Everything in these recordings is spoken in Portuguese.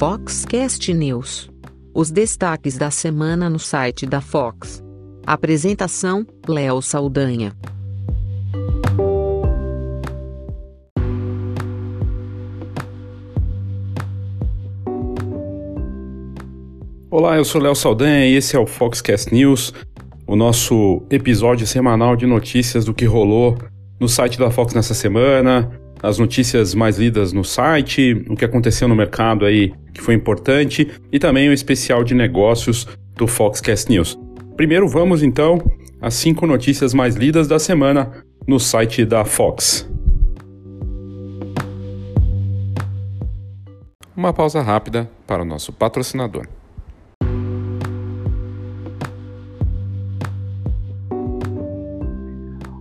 Foxcast News. Os destaques da semana no site da Fox. Apresentação: Léo Saldanha. Olá, eu sou Léo Saldanha e esse é o Foxcast News, o nosso episódio semanal de notícias do que rolou no site da Fox nessa semana, as notícias mais lidas no site, o que aconteceu no mercado aí que foi importante e também o especial de negócios do Foxcast News. Primeiro vamos então às cinco notícias mais lidas da semana no site da Fox. Uma pausa rápida para o nosso patrocinador.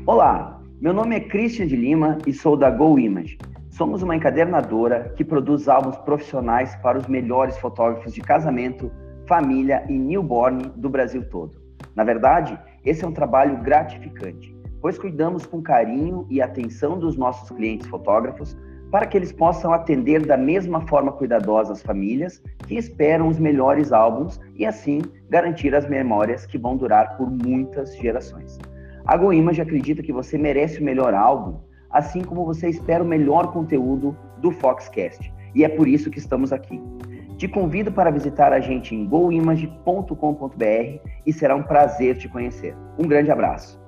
Olá, meu nome é Christian de Lima e sou da Go Image. Somos uma encadernadora que produz álbuns profissionais para os melhores fotógrafos de casamento, família e newborn do Brasil todo. Na verdade, esse é um trabalho gratificante, pois cuidamos com carinho e atenção dos nossos clientes fotógrafos para que eles possam atender da mesma forma cuidadosa as famílias que esperam os melhores álbuns e assim garantir as memórias que vão durar por muitas gerações. A GoImage acredita que você merece o melhor álbum, assim como você espera o melhor conteúdo do Foxcast. E é por isso que estamos aqui. Te convido para visitar a gente em goimage.com.br e será um prazer te conhecer. Um grande abraço.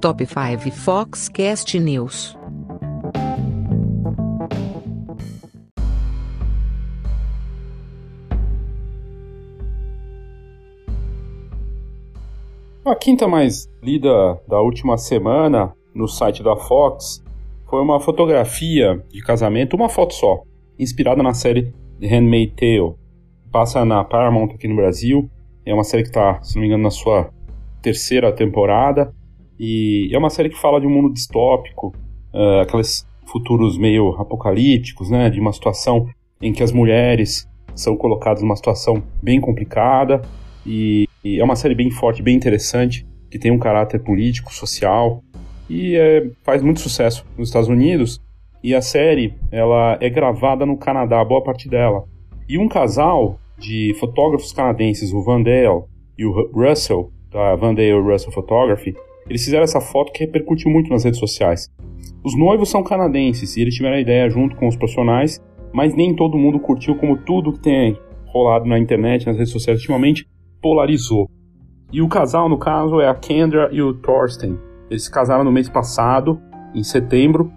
Top 5 Foxcast News. A quinta mais lida da última semana no site da Fox foi uma fotografia de casamento, uma foto só, inspirada na série The Handmaid's Tale. Passa na Paramount aqui no Brasil. É uma série que está, se não me engano, na sua terceira temporada. E é uma série que fala de um mundo distópico, uh, aqueles futuros meio apocalípticos, né? De uma situação em que as mulheres são colocadas numa situação bem complicada e e é uma série bem forte, bem interessante, que tem um caráter político, social e é, faz muito sucesso nos Estados Unidos. E a série ela é gravada no Canadá, boa parte dela. E um casal de fotógrafos canadenses, o Vandale e o Russell, da Vandale Russell Photography, eles fizeram essa foto que repercutiu muito nas redes sociais. Os noivos são canadenses e eles tiveram a ideia junto com os profissionais, mas nem todo mundo curtiu como tudo que tem rolado na internet, nas redes sociais ultimamente, polarizou. E o casal, no caso, é a Kendra e o Thorsten. Eles se casaram no mês passado, em setembro,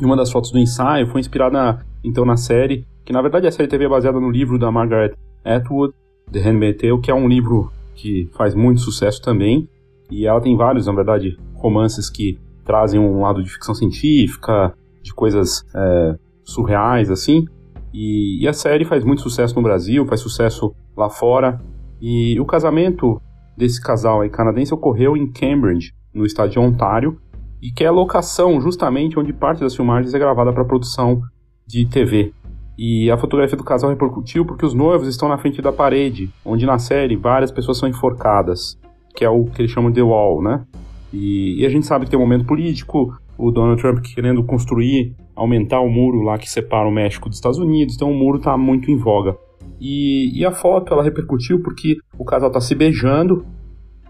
e uma das fotos do ensaio foi inspirada, então, na série, que na verdade a série TV é baseada no livro da Margaret Atwood, The Handmaid's Tale, que é um livro que faz muito sucesso também, e ela tem vários, na verdade, romances que trazem um lado de ficção científica, de coisas é, surreais, assim, e, e a série faz muito sucesso no Brasil, faz sucesso lá fora, e o casamento desse casal canadense ocorreu em Cambridge, no estado de Ontário, e que é a locação justamente onde parte das filmagens é gravada para produção de TV. E a fotografia do casal repercutiu porque os noivos estão na frente da parede, onde na série várias pessoas são enforcadas, que é o que eles chamam de wall, né? E, e a gente sabe que tem um momento político, o Donald Trump querendo construir, aumentar o muro lá que separa o México dos Estados Unidos, então o muro está muito em voga. E, e a foto ela repercutiu porque o casal tá se beijando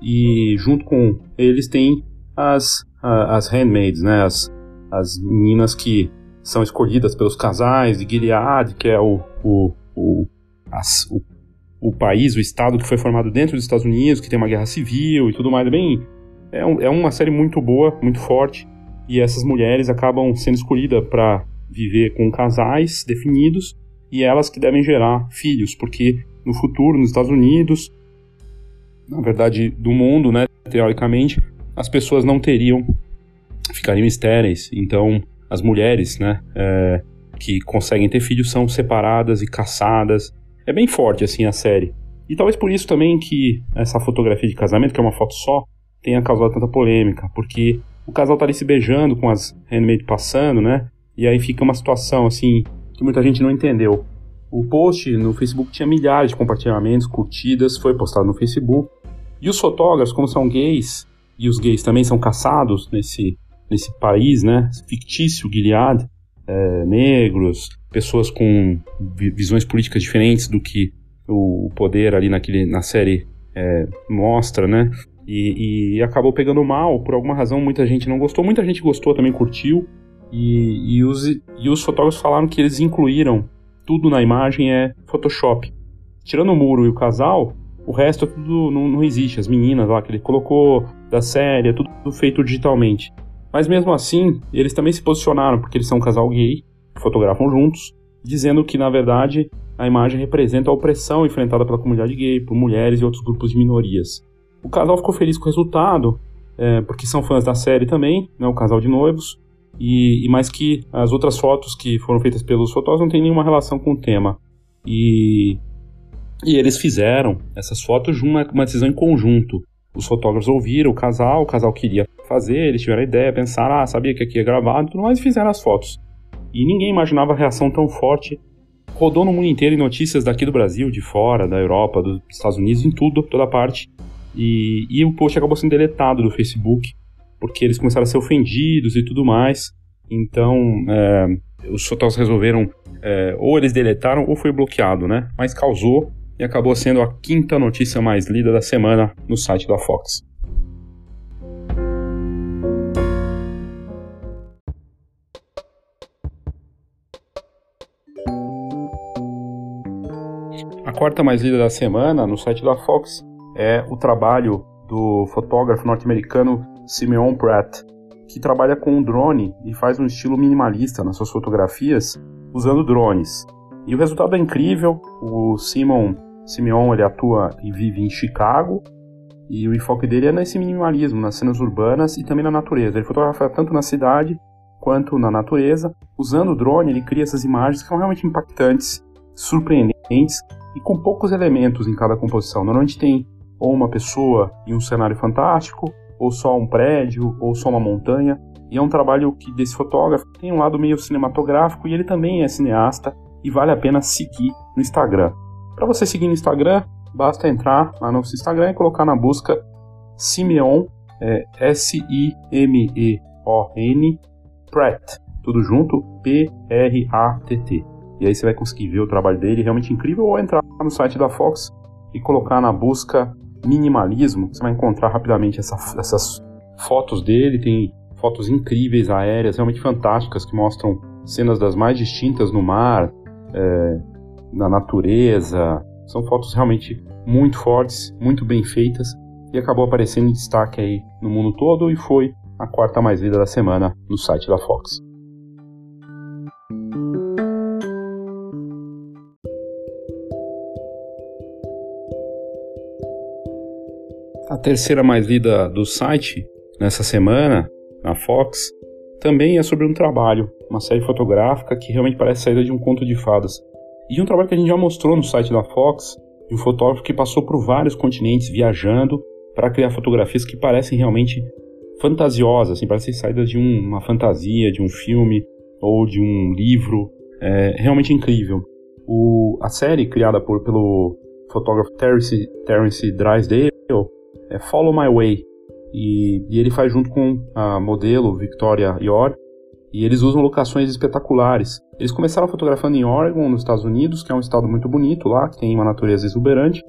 e junto com eles tem as, as handmaids, né? As, as meninas que são escolhidas pelos casais de Gilead, que é o, o, o, as, o, o, país, o estado que foi formado dentro dos Estados Unidos, que tem uma guerra civil e tudo mais. É, bem, é, um, é uma série muito boa, muito forte. E essas mulheres acabam sendo escolhidas para viver com casais definidos e elas que devem gerar filhos, porque no futuro, nos Estados Unidos, na verdade do mundo, né, teoricamente, as pessoas não teriam, ficariam estéreis, então as mulheres, né, é, que conseguem ter filhos são separadas e caçadas. É bem forte assim a série. E talvez por isso também que essa fotografia de casamento, que é uma foto só, tenha causado tanta polêmica, porque o casal tá ali se beijando com as handmade passando, né? E aí fica uma situação assim que muita gente não entendeu. O post no Facebook tinha milhares de compartilhamentos, curtidas, foi postado no Facebook E os fotógrafos, como são gays, e os gays também são caçados nesse, nesse país, né, fictício, Gilead, é, negros, pessoas com visões políticas diferentes do que o poder ali naquele, na série é, mostra, né? E, e, acabou pegando mal, por alguma razão muita gente não gostou, muita gente gostou, também curtiu, e, e, os, e os fotógrafos falaram que eles incluíram tudo na imagem é Photoshop. Tirando o muro e o casal, o resto é tudo não, não existe, as meninas lá que ele colocou da série, é tudo, tudo feito digitalmente. Mas mesmo assim, eles também se posicionaram, porque eles são um casal gay, fotografam juntos, dizendo que, na verdade, a imagem representa a opressão enfrentada pela comunidade gay, por mulheres e outros grupos de minorias. O casal ficou feliz com o resultado, é, porque são fãs da série também, né, o casal de noivos, e, e, mais que as outras fotos que foram feitas pelos fotógrafos não tem nenhuma relação com o tema. E, e eles fizeram essas fotos uma, uma decisão em conjunto. Os fotógrafos ouviram o casal, o casal queria fazer, eles tiveram a ideia, pensaram, ah, sabia que aqui é gravado e tudo mais, e fizeram as fotos. E ninguém imaginava a reação tão forte. Rodou no mundo inteiro em notícias daqui do Brasil, de fora, da Europa, dos Estados Unidos, em tudo, toda parte. E, e o post acabou sendo deletado do Facebook, porque eles começaram a ser ofendidos e tudo mais. Então, é, os fotógrafos resolveram, é, ou eles deletaram ou foi bloqueado, né? Mas causou e acabou sendo a quinta notícia mais lida da semana no site da Fox. A quarta mais lida da semana no site da Fox é o trabalho do fotógrafo norte-americano Simeon Pratt, que trabalha com drone e faz um estilo minimalista nas suas fotografias usando drones. E o resultado é incrível. O Simon Simeon ele atua e vive em Chicago e o enfoque dele é nesse minimalismo, nas cenas urbanas e também na natureza. Ele fotografa tanto na cidade quanto na natureza. Usando o drone, ele cria essas imagens que são realmente impactantes, surpreendentes e com poucos elementos em cada composição. Normalmente tem ou uma pessoa em um cenário fantástico, ou só um prédio, ou só uma montanha. E é um trabalho que desse fotógrafo tem um lado meio cinematográfico e ele também é cineasta e vale a pena seguir no Instagram. Para você seguir no Instagram, basta entrar lá no nosso Instagram e colocar na busca Simeon, é, S-I-M-E-O-N, Pratt, tudo junto, P-R-A-T-T. E aí você vai conseguir ver o trabalho dele, realmente incrível, ou entrar no site da Fox e colocar na busca minimalismo, você vai encontrar rapidamente essa, essas fotos dele, tem fotos incríveis aéreas, realmente fantásticas, que mostram cenas das mais distintas no mar, é, na natureza. São fotos realmente muito fortes, muito bem feitas, e acabou aparecendo em destaque aí no mundo todo e foi a quarta mais lida da semana no site da Fox. Terceira mais lida do site nessa semana, na Fox, também é sobre um trabalho, uma série fotográfica que realmente parece saída de um conto de fadas. E de um trabalho que a gente já mostrou no site da Fox, de um fotógrafo que passou por vários continentes viajando para criar fotografias que parecem realmente fantasiosas, assim, parecem saídas de um, uma fantasia, de um filme ou de um livro. É realmente incrível. O, a série criada por, pelo fotógrafo Terence, Terence Drysdale é Follow My Way. E, e, ele faz junto com a modelo Victoria York, e eles usam locações espetaculares. Eles começaram fotografando em Oregon, nos Estados Unidos, que é um estado muito bonito lá, que tem uma natureza exuberante,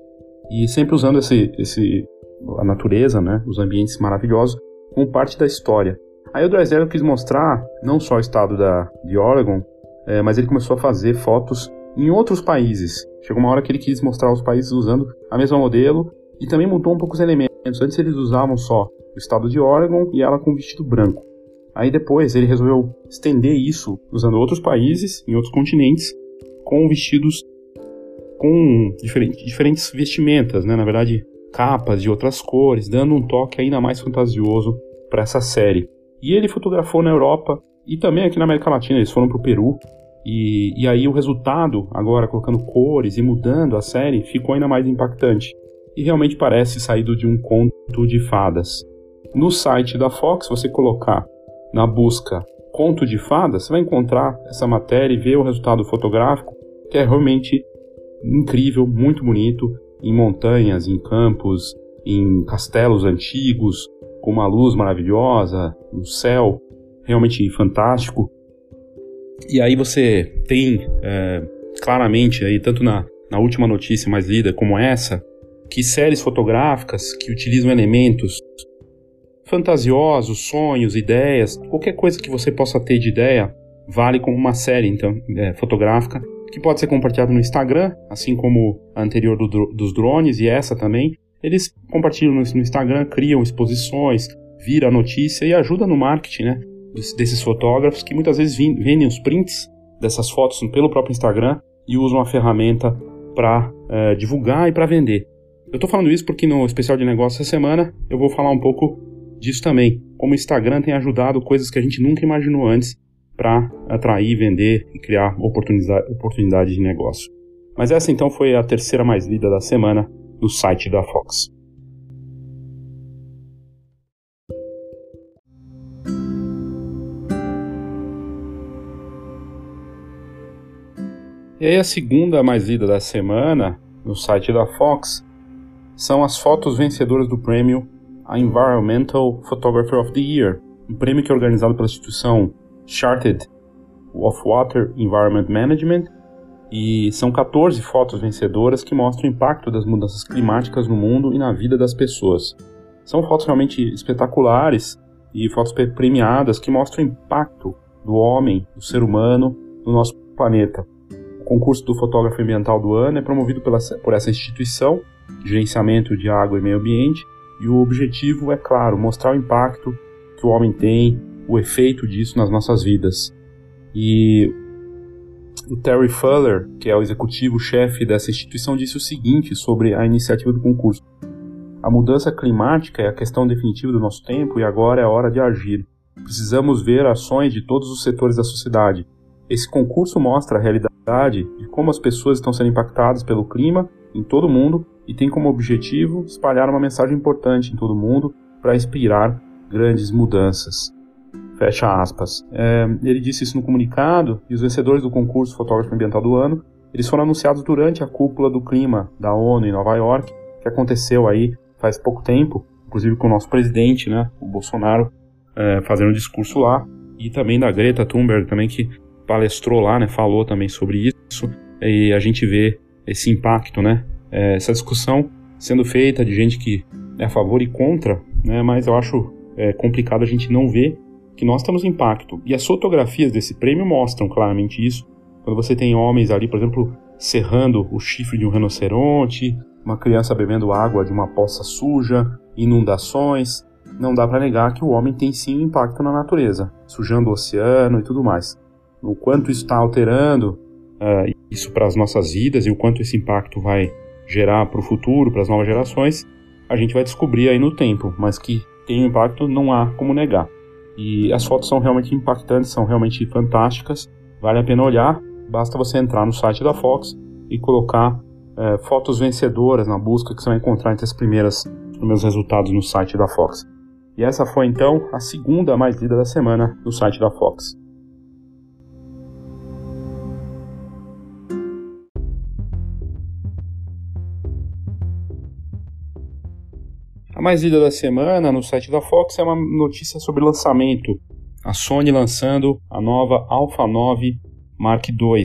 e sempre usando esse, esse a natureza, né, os ambientes maravilhosos, como parte da história. Aí o Drysdale quis mostrar não só o estado da, de Oregon, é, mas ele começou a fazer fotos em outros países. Chegou uma hora que ele quis mostrar os países usando a mesma modelo e também mudou um pouco os elementos. Antes eles usavam só o estado de Oregon e ela com vestido branco. Aí depois ele resolveu estender isso usando outros países, em outros continentes, com vestidos com diferentes, diferentes vestimentas, né? na verdade capas de outras cores, dando um toque ainda mais fantasioso para essa série. E ele fotografou na Europa e também aqui na América Latina, eles foram para o Peru. E, e aí o resultado, agora colocando cores e mudando a série, ficou ainda mais impactante e realmente parece saído de um conto de fadas. No site da Fox, você colocar na busca conto de fadas, você vai encontrar essa matéria e ver o resultado fotográfico, que é realmente incrível, muito bonito, em montanhas, em campos, em castelos antigos, com uma luz maravilhosa, um céu realmente fantástico. E aí você tem é, claramente aí tanto na, na última notícia mais lida como essa, que séries fotográficas que utilizam elementos fantasiosos, sonhos, ideias, qualquer coisa que você possa ter de ideia, vale como uma série então é, fotográfica que pode ser compartilhada no Instagram, assim como a anterior do, dos drones e essa também. Eles compartilham no, no Instagram, criam exposições, vira a notícia e ajuda no marketing, né? Desses fotógrafos que muitas vezes vendem os prints dessas fotos pelo próprio Instagram e usam a ferramenta para é, divulgar e para vender. Eu estou falando isso porque no especial de negócio essa semana eu vou falar um pouco disso também, como o Instagram tem ajudado coisas que a gente nunca imaginou antes para atrair, vender e criar oportunidade, oportunidade de negócio. Mas essa então foi a terceira mais lida da semana no site da Fox. E aí a segunda mais lida da semana no site da Fox são as fotos vencedoras do prêmio a Environmental Photographer of the Year, um prêmio que é organizado pela instituição Chartered of Water Environment Management e são 14 fotos vencedoras que mostram o impacto das mudanças climáticas no mundo e na vida das pessoas. São fotos realmente espetaculares e fotos premiadas que mostram o impacto do homem, do ser humano, no nosso planeta concurso do fotógrafo ambiental do ano é promovido pela, por essa instituição gerenciamento de água e meio ambiente e o objetivo é claro, mostrar o impacto que o homem tem, o efeito disso nas nossas vidas. E o Terry Fuller, que é o executivo-chefe dessa instituição, disse o seguinte sobre a iniciativa do concurso: A mudança climática é a questão definitiva do nosso tempo e agora é a hora de agir. Precisamos ver ações de todos os setores da sociedade. Esse concurso mostra a realidade de como as pessoas estão sendo impactadas pelo clima em todo o mundo e tem como objetivo espalhar uma mensagem importante em todo mundo para inspirar grandes mudanças. Fecha aspas. É, ele disse isso no comunicado e os vencedores do concurso Fotógrafo Ambiental do Ano eles foram anunciados durante a cúpula do clima da ONU em Nova York, que aconteceu aí faz pouco tempo, inclusive com o nosso presidente, né, o Bolsonaro, é, fazendo um discurso lá, e também da Greta Thunberg também que palestrou lá, né, falou também sobre isso, e a gente vê esse impacto, né, é, essa discussão sendo feita de gente que é a favor e contra, né, mas eu acho é, complicado a gente não ver que nós temos impacto. E as fotografias desse prêmio mostram claramente isso. Quando você tem homens ali, por exemplo, serrando o chifre de um rinoceronte, uma criança bebendo água de uma poça suja, inundações, não dá para negar que o homem tem sim impacto na natureza, sujando o oceano e tudo mais o quanto isso está alterando uh, isso para as nossas vidas e o quanto esse impacto vai gerar para o futuro, para as novas gerações, a gente vai descobrir aí no tempo, mas que tem impacto não há como negar. E as fotos são realmente impactantes, são realmente fantásticas, vale a pena olhar, basta você entrar no site da Fox e colocar uh, fotos vencedoras na busca que você vai encontrar entre as primeiras primeiros resultados no site da Fox. E essa foi então a segunda mais lida da semana no site da Fox. Mais lida da semana no site da Fox é uma notícia sobre lançamento. A Sony lançando a nova Alpha 9 Mark II,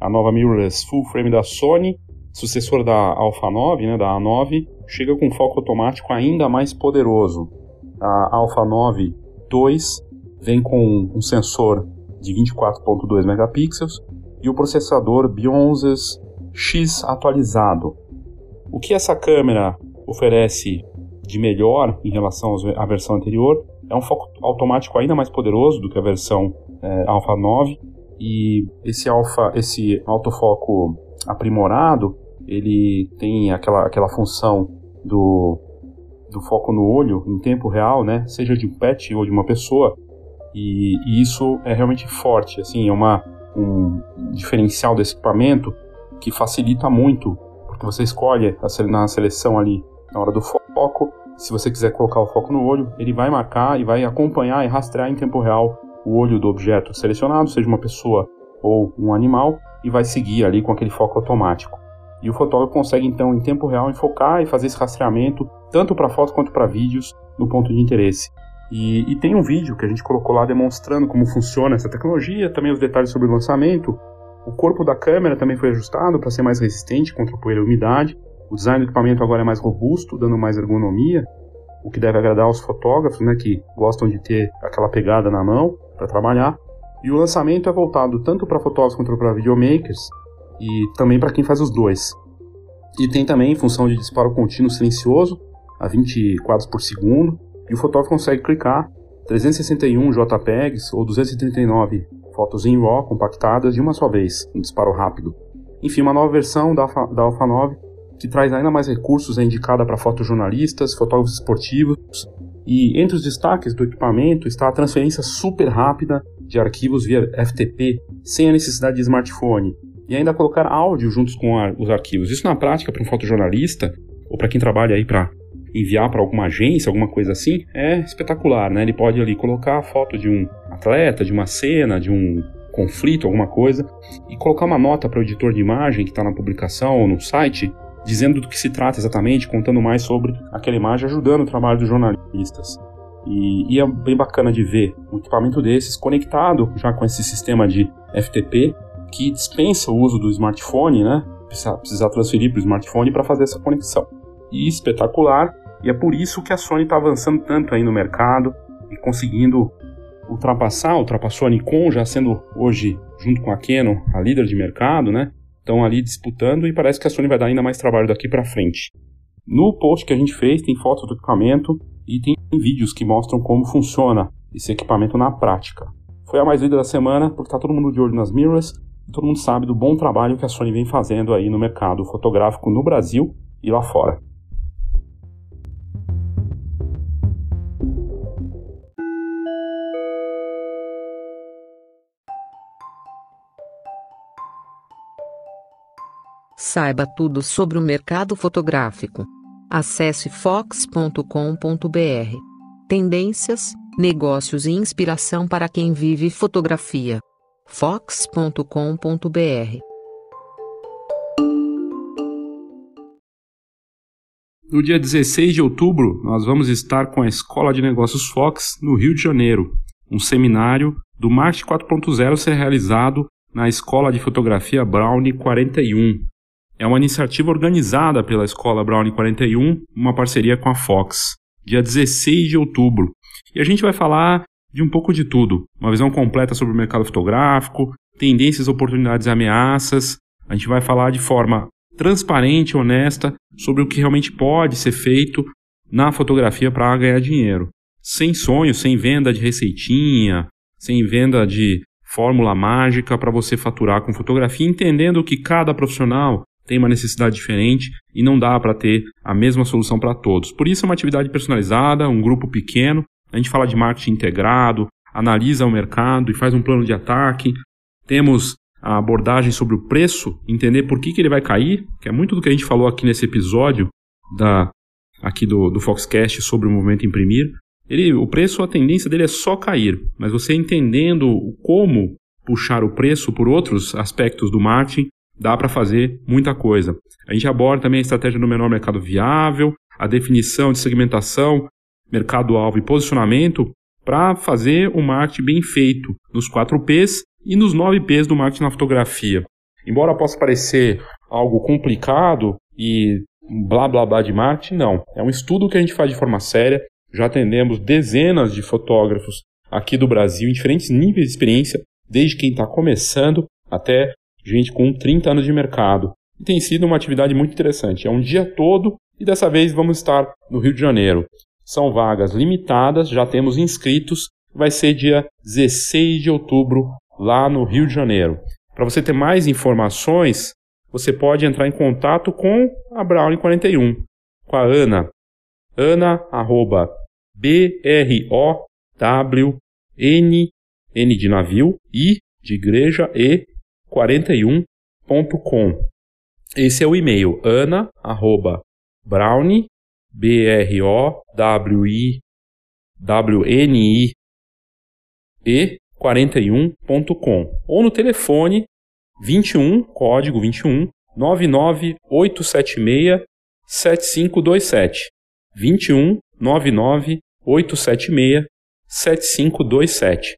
a nova mirrorless full frame da Sony, sucessora da Alpha 9, né, da A9, chega com foco automático ainda mais poderoso. A Alpha 9 II vem com um sensor de 24.2 megapixels e o processador Bionzes X atualizado. O que essa câmera oferece de melhor em relação à versão anterior. É um foco automático ainda mais poderoso do que a versão é, Alpha 9 e esse alfa, esse autofoco aprimorado, ele tem aquela, aquela função do, do foco no olho em tempo real, né? Seja de um pet ou de uma pessoa. E, e isso é realmente forte, assim, é uma, um diferencial desse equipamento que facilita muito, porque você escolhe na seleção ali na hora do foco. Se você quiser colocar o foco no olho, ele vai marcar e vai acompanhar e rastrear em tempo real o olho do objeto selecionado, seja uma pessoa ou um animal, e vai seguir ali com aquele foco automático. e o fotógrafo consegue então em tempo real enfocar e fazer esse rastreamento tanto para fotos quanto para vídeos no ponto de interesse. E, e, tem um vídeo que a gente colocou lá demonstrando como funciona essa tecnologia, também os detalhes sobre o lançamento. O corpo da câmera também foi ajustado para ser mais resistente contra poeira e umidade. O design do equipamento agora é mais robusto, dando mais ergonomia, o que deve agradar aos fotógrafos, né, que gostam de ter aquela pegada na mão para trabalhar. E o lançamento é voltado tanto para fotógrafos quanto para videomakers e também para quem faz os dois. E tem também função de disparo contínuo silencioso, a 20 quadros por segundo, e o fotógrafo consegue clicar 361 JPEGs ou 239 fotos em RAW compactadas de uma só vez, um disparo rápido. Enfim, uma nova versão da da Alpha 9 que traz ainda mais recursos, é indicada para fotojornalistas, fotógrafos esportivos, e entre os destaques do equipamento está a transferência super rápida de arquivos via FTP, sem a necessidade de smartphone, e ainda colocar áudio juntos com os arquivos. Isso na prática para um fotojornalista ou para quem trabalha aí para enviar para alguma agência, alguma coisa assim, é espetacular, né? Ele pode ali colocar a foto de um atleta, de uma cena, de um conflito, alguma coisa, e colocar uma nota para o editor de imagem que está na publicação ou no site, dizendo do que se trata exatamente, contando mais sobre aquela imagem, ajudando o trabalho dos jornalistas. E, e, é bem bacana de ver um equipamento desses conectado já com esse sistema de FTP que dispensa o uso do smartphone, né? Precisa, precisa transferir para o smartphone para fazer essa conexão. E espetacular, e é por isso que a Sony está avançando tanto aí no mercado e conseguindo ultrapassar, ultrapassou a Nikon, já sendo hoje, junto com a Canon, a líder de mercado, né? Estão ali disputando e parece que a Sony vai dar ainda mais trabalho daqui para frente. No post que a gente fez tem fotos do equipamento e tem vídeos que mostram como funciona esse equipamento na prática. Foi a mais lida da semana porque está todo mundo de olho nas mirrors e todo mundo sabe do bom trabalho que a Sony vem fazendo aí no mercado fotográfico no Brasil e lá fora. Saiba tudo sobre o mercado fotográfico. Acesse fox.com.br. Tendências, negócios e inspiração para quem vive fotografia. fox.com.br. No dia 16 de outubro, nós vamos estar com a Escola de Negócios Fox no Rio de Janeiro, um seminário do Marketing 4.0 ser realizado na Escola de Fotografia Brownie 41, é uma iniciativa organizada pela Escola Brownie 41, uma parceria com a Fox, dia 16 de outubro. E a gente vai falar de um pouco de tudo, uma visão completa sobre o mercado fotográfico, tendências, oportunidades e ameaças. A gente vai falar de forma transparente honesta sobre o que realmente pode ser feito na fotografia para ganhar dinheiro. Sem sonho, sem venda de receitinha, sem venda de fórmula mágica para você faturar com fotografia, entendendo que cada profissional tem uma necessidade diferente e não dá para ter a mesma solução para todos. Por isso é uma atividade personalizada, um grupo pequeno. A gente fala de marketing integrado, analisa o mercado e faz um plano de ataque. Temos a abordagem sobre o preço, entender por que, que ele vai cair, que é muito do que a gente falou aqui nesse episódio da aqui do, do Foxcast sobre o movimento imprimir. Ele, o preço, a tendência dele é só cair, mas você entendendo como puxar o preço por outros aspectos do marketing, dá para fazer muita coisa. A gente aborda também a estratégia do menor mercado viável, a definição de segmentação, mercado-alvo e posicionamento para fazer o marketing bem feito nos 4 Ps e nos 9 Ps do marketing na fotografia. Embora possa parecer algo complicado e blá blá blá de marketing, não. É um estudo que a gente faz de forma séria. Já atendemos dezenas de fotógrafos aqui do Brasil em diferentes níveis de experiência, desde quem está começando até gente com 30 anos de mercado. E tem sido uma atividade muito interessante. É um dia todo e dessa vez vamos estar no Rio de Janeiro. São vagas limitadas, já temos inscritos. Vai ser dia 16 de outubro lá no Rio de Janeiro. Para você ter mais informações, você pode entrar em contato com a Brownie 41, com a Ana. Ana, arroba, B-R-O-W-N, N de navio, I de igreja, E 41.com. Esse é o e-mail ana arroba brownie b r o w i w n i e 41.com ou no telefone 21 código 21 99876 7527. 21 99 876 7527.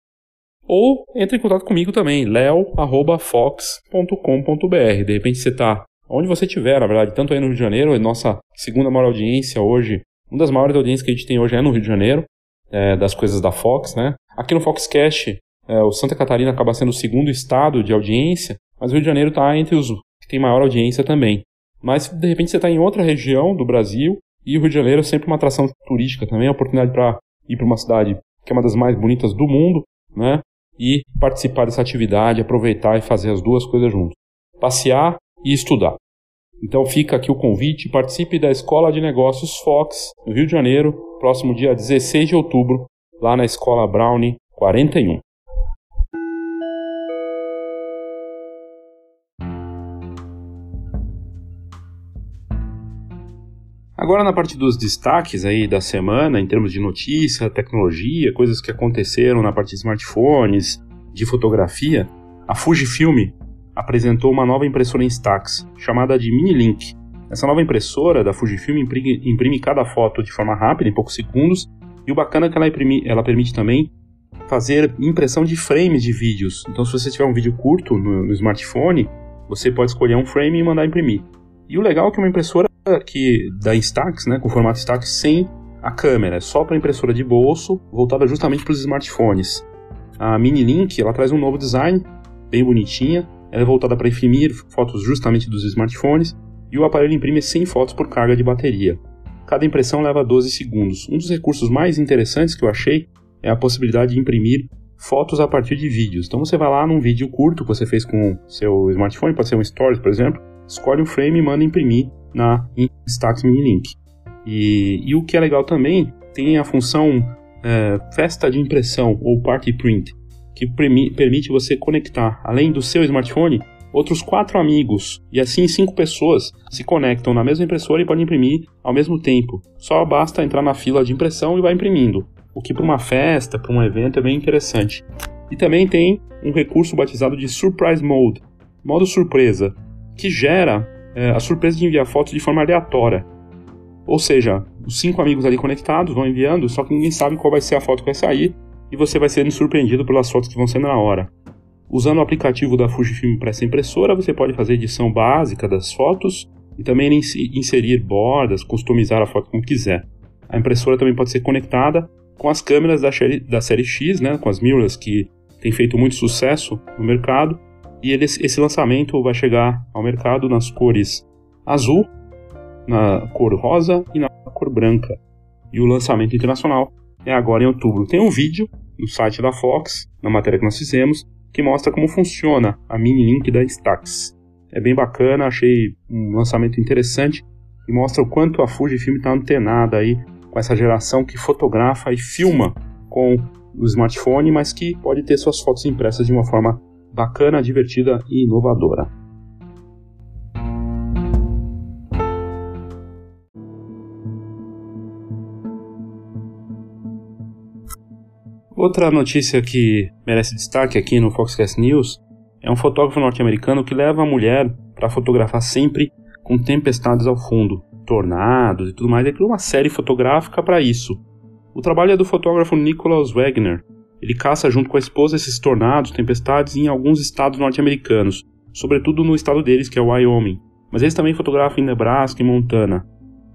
Ou entre em contato comigo também, leo@fox.com.br. De repente você está onde você estiver, na verdade, tanto aí no Rio de Janeiro, é nossa segunda maior audiência hoje, uma das maiores audiências que a gente tem hoje é no Rio de Janeiro, é, das coisas da Fox, né? Aqui no Foxcast, é, o Santa Catarina acaba sendo o segundo estado de audiência, mas o Rio de Janeiro está entre os que tem maior audiência também. Mas de repente você está em outra região do Brasil e o Rio de Janeiro é sempre uma atração turística também, é uma oportunidade para ir para uma cidade que é uma das mais bonitas do mundo, né? E participar dessa atividade, aproveitar e fazer as duas coisas juntos. Passear e estudar. Então fica aqui o convite, participe da Escola de Negócios Fox, no Rio de Janeiro, próximo dia 16 de outubro, lá na Escola Brownie 41. Agora na parte dos destaques aí da semana, em termos de notícia, tecnologia, coisas que aconteceram na parte de smartphones, de fotografia, a Fujifilm apresentou uma nova impressora Instax, chamada de Minilink. Essa nova impressora da Fujifilm imprime, cada foto de forma rápida, em poucos segundos, e o bacana é que ela, imprime, ela permite também fazer impressão de frames de vídeos. Então, se você tiver um vídeo curto no, no smartphone, você pode escolher um frame e mandar imprimir. E o legal é que é uma impressora que da Instax, né, com formato Instax sem a câmera, é só para impressora de bolso, voltada justamente para os smartphones. A Mini Link, ela traz um novo design, bem bonitinha, ela é voltada para imprimir fotos justamente dos smartphones e o aparelho imprime 100 fotos por carga de bateria. Cada impressão leva 12 segundos. Um dos recursos mais interessantes que eu achei é a possibilidade de imprimir fotos a partir de vídeos. Então você vai lá num vídeo curto que você fez com seu smartphone, pode ser um Stories, por exemplo, escolhe um frame e manda imprimir na Instax Mini Link. E, e o que é legal também, tem a função é, festa de impressão ou party print, que permite você conectar, além do seu smartphone, outros quatro amigos, e assim cinco pessoas se conectam na mesma impressora e podem imprimir ao mesmo tempo. Só basta entrar na fila de impressão e vai imprimindo, o que para uma festa, para um evento é bem interessante. E também tem um recurso batizado de Surprise Mode, modo surpresa, que gera é, a surpresa de enviar fotos de forma aleatória. Ou seja, os cinco amigos ali conectados vão enviando, só que ninguém sabe qual vai ser a foto que vai sair, e você vai sendo surpreendido pelas fotos que vão sendo na hora. Usando o aplicativo da Fujifilm para essa impressora, você pode fazer edição básica das fotos e também inserir bordas, customizar a foto como quiser. A impressora também pode ser conectada com as câmeras da série, da série X, né, com as mirrorless que tem feito muito sucesso no mercado, e esse lançamento vai chegar ao mercado nas cores azul, na cor rosa e na cor branca. E o lançamento internacional é agora em outubro. Tem um vídeo no site da Fox, na matéria que nós fizemos, que mostra como funciona a mini link da Stax. É bem bacana, achei um lançamento interessante e mostra o quanto a Fujifilm está antenada aí com essa geração que fotografa e filma com o smartphone, mas que pode ter suas fotos impressas de uma forma bacana, divertida e inovadora. Outra notícia que merece destaque aqui no Foxcast News é um fotógrafo norte-americano que leva a mulher para fotografar sempre com tempestades ao fundo, tornados e tudo mais. Ele criou uma série fotográfica para isso. O trabalho é do fotógrafo Nicholas Wagner, ele caça junto com a esposa esses tornados, tempestades em alguns estados norte-americanos, sobretudo no estado deles, que é o Wyoming. Mas eles também fotografam em Nebraska e Montana.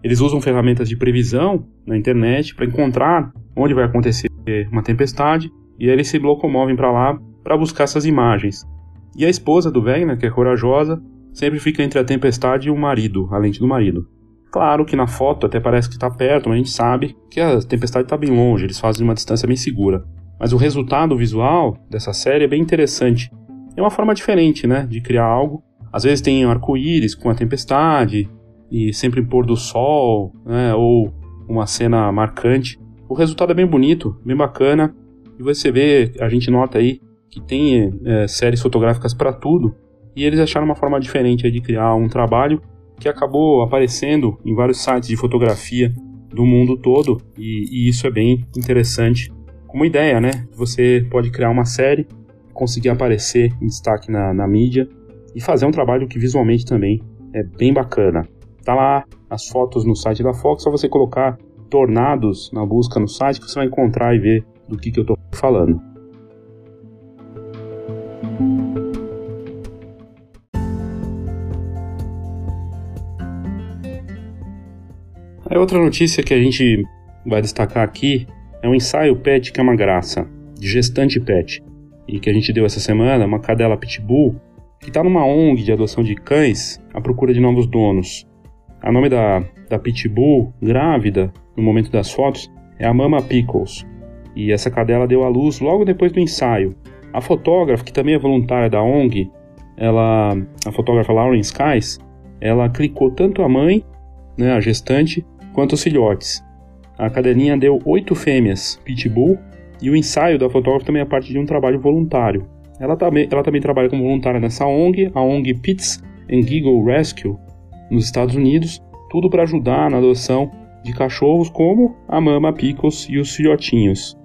Eles usam ferramentas de previsão na internet para encontrar onde vai acontecer uma tempestade e aí eles se locomovem para lá para buscar essas imagens. E a esposa do Wegner, que é corajosa, sempre fica entre a tempestade e o marido, a lente do marido. Claro que na foto até parece que está perto, mas a gente sabe que a tempestade está bem longe, eles fazem uma distância bem segura. Mas o resultado visual dessa série é bem interessante. É uma forma diferente, né, de criar algo. Às vezes tem arco-íris com a tempestade e sempre pôr do sol, né, ou uma cena marcante. O resultado é bem bonito, bem bacana. E você vê, a gente nota aí que tem é, séries fotográficas para tudo. E eles acharam uma forma diferente de criar um trabalho que acabou aparecendo em vários sites de fotografia do mundo todo. E, e isso é bem interessante como ideia, né? Você pode criar uma série, conseguir aparecer em destaque na, na mídia e fazer um trabalho que visualmente também é bem bacana. Tá lá as fotos no site da Fox, só você colocar tornados na busca no site que você vai encontrar e ver do que, que eu tô falando. A outra notícia que a gente vai destacar aqui é um ensaio pet que é uma graça, de gestante pet, e que a gente deu essa semana, uma cadela pitbull, que está numa ONG de adoção de cães à procura de novos donos. A nome da, da pitbull grávida, no momento das fotos, é a Mama Pickles, e essa cadela deu à luz logo depois do ensaio. A fotógrafa, que também é voluntária da ONG, ela, a fotógrafa Lauren Skies, ela clicou tanto a mãe, né, a gestante, quanto os filhotes. A cadelinha deu oito fêmeas pitbull e o ensaio da fotógrafa também é parte de um trabalho voluntário. Ela também, ela também trabalha como voluntária nessa ONG, a ONG Pits and Giggle Rescue, nos Estados Unidos, tudo para ajudar na adoção de cachorros como a mama Pickles e os filhotinhos.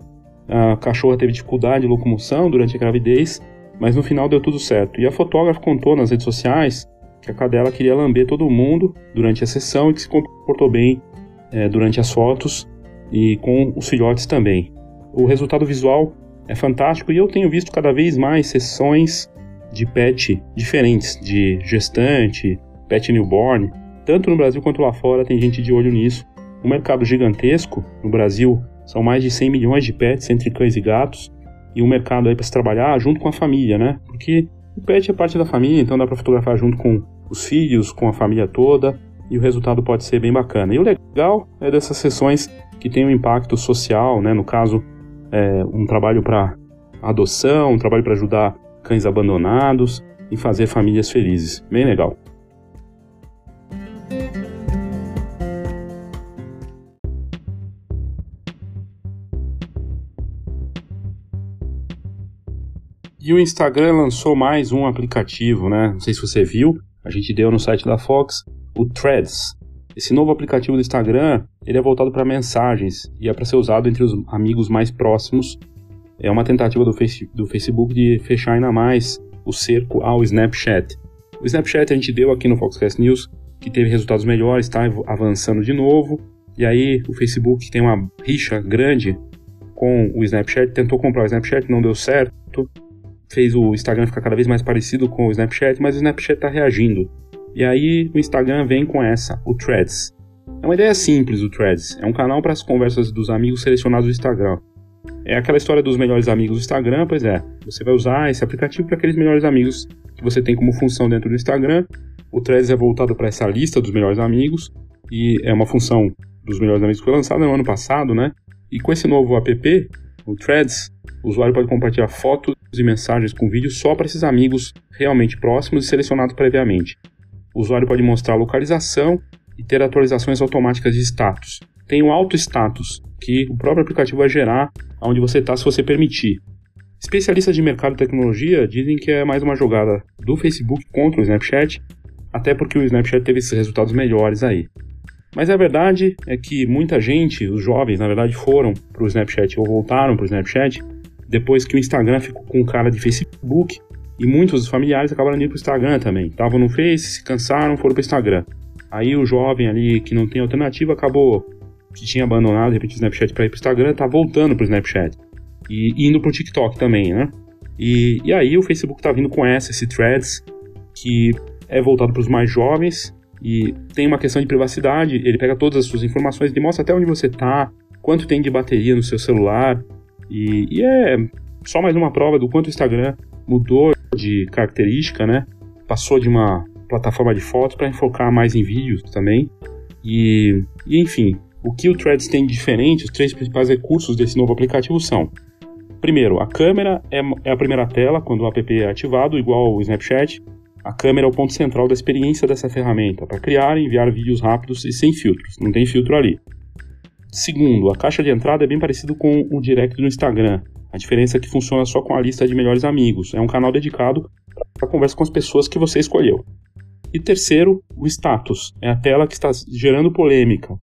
A cachorra teve dificuldade de locomoção durante a gravidez, mas no final deu tudo certo. E a fotógrafa contou nas redes sociais que a cadela queria lamber todo mundo durante a sessão e que se comportou bem é, durante as fotos e com os filhotes também. O resultado visual é fantástico e eu tenho visto cada vez mais sessões de pet diferentes, de gestante, pet newborn, tanto no Brasil quanto lá fora tem gente de olho nisso. Um mercado gigantesco, no Brasil são mais de 100 milhões de pets entre cães e gatos, e um mercado aí para se trabalhar junto com a família, né? Porque o pet é parte da família, então dá para fotografar junto com os filhos, com a família toda, e o resultado pode ser bem bacana. E o legal é dessas sessões que tem um impacto social, né? No caso, é, um trabalho para adoção, um trabalho para ajudar cães abandonados e fazer famílias felizes. Bem legal. E o Instagram lançou mais um aplicativo, né? Não sei se você viu, a gente deu no site da Fox o Threads. Esse novo aplicativo do Instagram, ele é voltado para mensagens e é para ser usado entre os amigos mais próximos. É uma tentativa do, face, do Facebook de fechar ainda mais o cerco ao Snapchat. O Snapchat a gente deu aqui no Foxcast News, que teve resultados melhores, está avançando de novo. E aí o Facebook tem uma rixa grande com o Snapchat, tentou comprar o Snapchat, não deu certo fez o Instagram ficar cada vez mais parecido com o Snapchat, mas o Snapchat está reagindo. E aí o Instagram vem com essa, o Threads. É uma ideia simples o Threads, é um canal para as conversas dos amigos selecionados do Instagram. É aquela história dos melhores amigos do Instagram, pois é, você vai usar esse aplicativo para aqueles melhores amigos que você tem como função dentro do Instagram. O Threads é voltado para essa lista dos melhores amigos e é uma função dos melhores amigos que foi lançada no ano passado, né? E com esse novo app, o Threads, o usuário pode compartilhar fotos e mensagens com vídeo só para esses amigos realmente próximos e selecionados previamente. O usuário pode mostrar a localização e ter atualizações automáticas de status. Tem o auto status, que o próprio aplicativo vai gerar onde você está se você permitir. Especialistas de mercado e tecnologia dizem que é mais uma jogada do Facebook contra o Snapchat, até porque o Snapchat teve esses resultados melhores aí. Mas a verdade é que muita gente, os jovens, na verdade, foram para o Snapchat ou voltaram para o Snapchat depois que o Instagram ficou com cara de Facebook e muitos dos familiares acabaram indo para o Instagram também. Estavam no Face, se cansaram, foram para o Instagram. Aí o jovem ali que não tem alternativa acabou que tinha abandonado de repente o Snapchat para ir para o Instagram, tá voltando para o Snapchat e indo para o TikTok também, né? E, e aí o Facebook tá vindo com essa, esse Threads, que é voltado para os mais jovens e tem uma questão de privacidade. Ele pega todas as suas informações, ele mostra até onde você tá, quanto tem de bateria no seu celular, e, e é só mais uma prova do quanto o Instagram mudou de característica, né? Passou de uma plataforma de fotos para enfocar mais em vídeos também. E, e, enfim, o que o Threads tem de diferente, os três principais recursos desse novo aplicativo são: primeiro, a câmera é, é a primeira tela quando o app é ativado, igual ao Snapchat. A câmera é o ponto central da experiência dessa ferramenta para criar e enviar vídeos rápidos e sem filtros, não tem filtro ali. Segundo, a caixa de entrada é bem parecido com o direct do Instagram. A diferença é que funciona só com a lista de melhores amigos. É um canal dedicado para conversa com as pessoas que você escolheu. E terceiro, o status. É a tela que está gerando polêmica.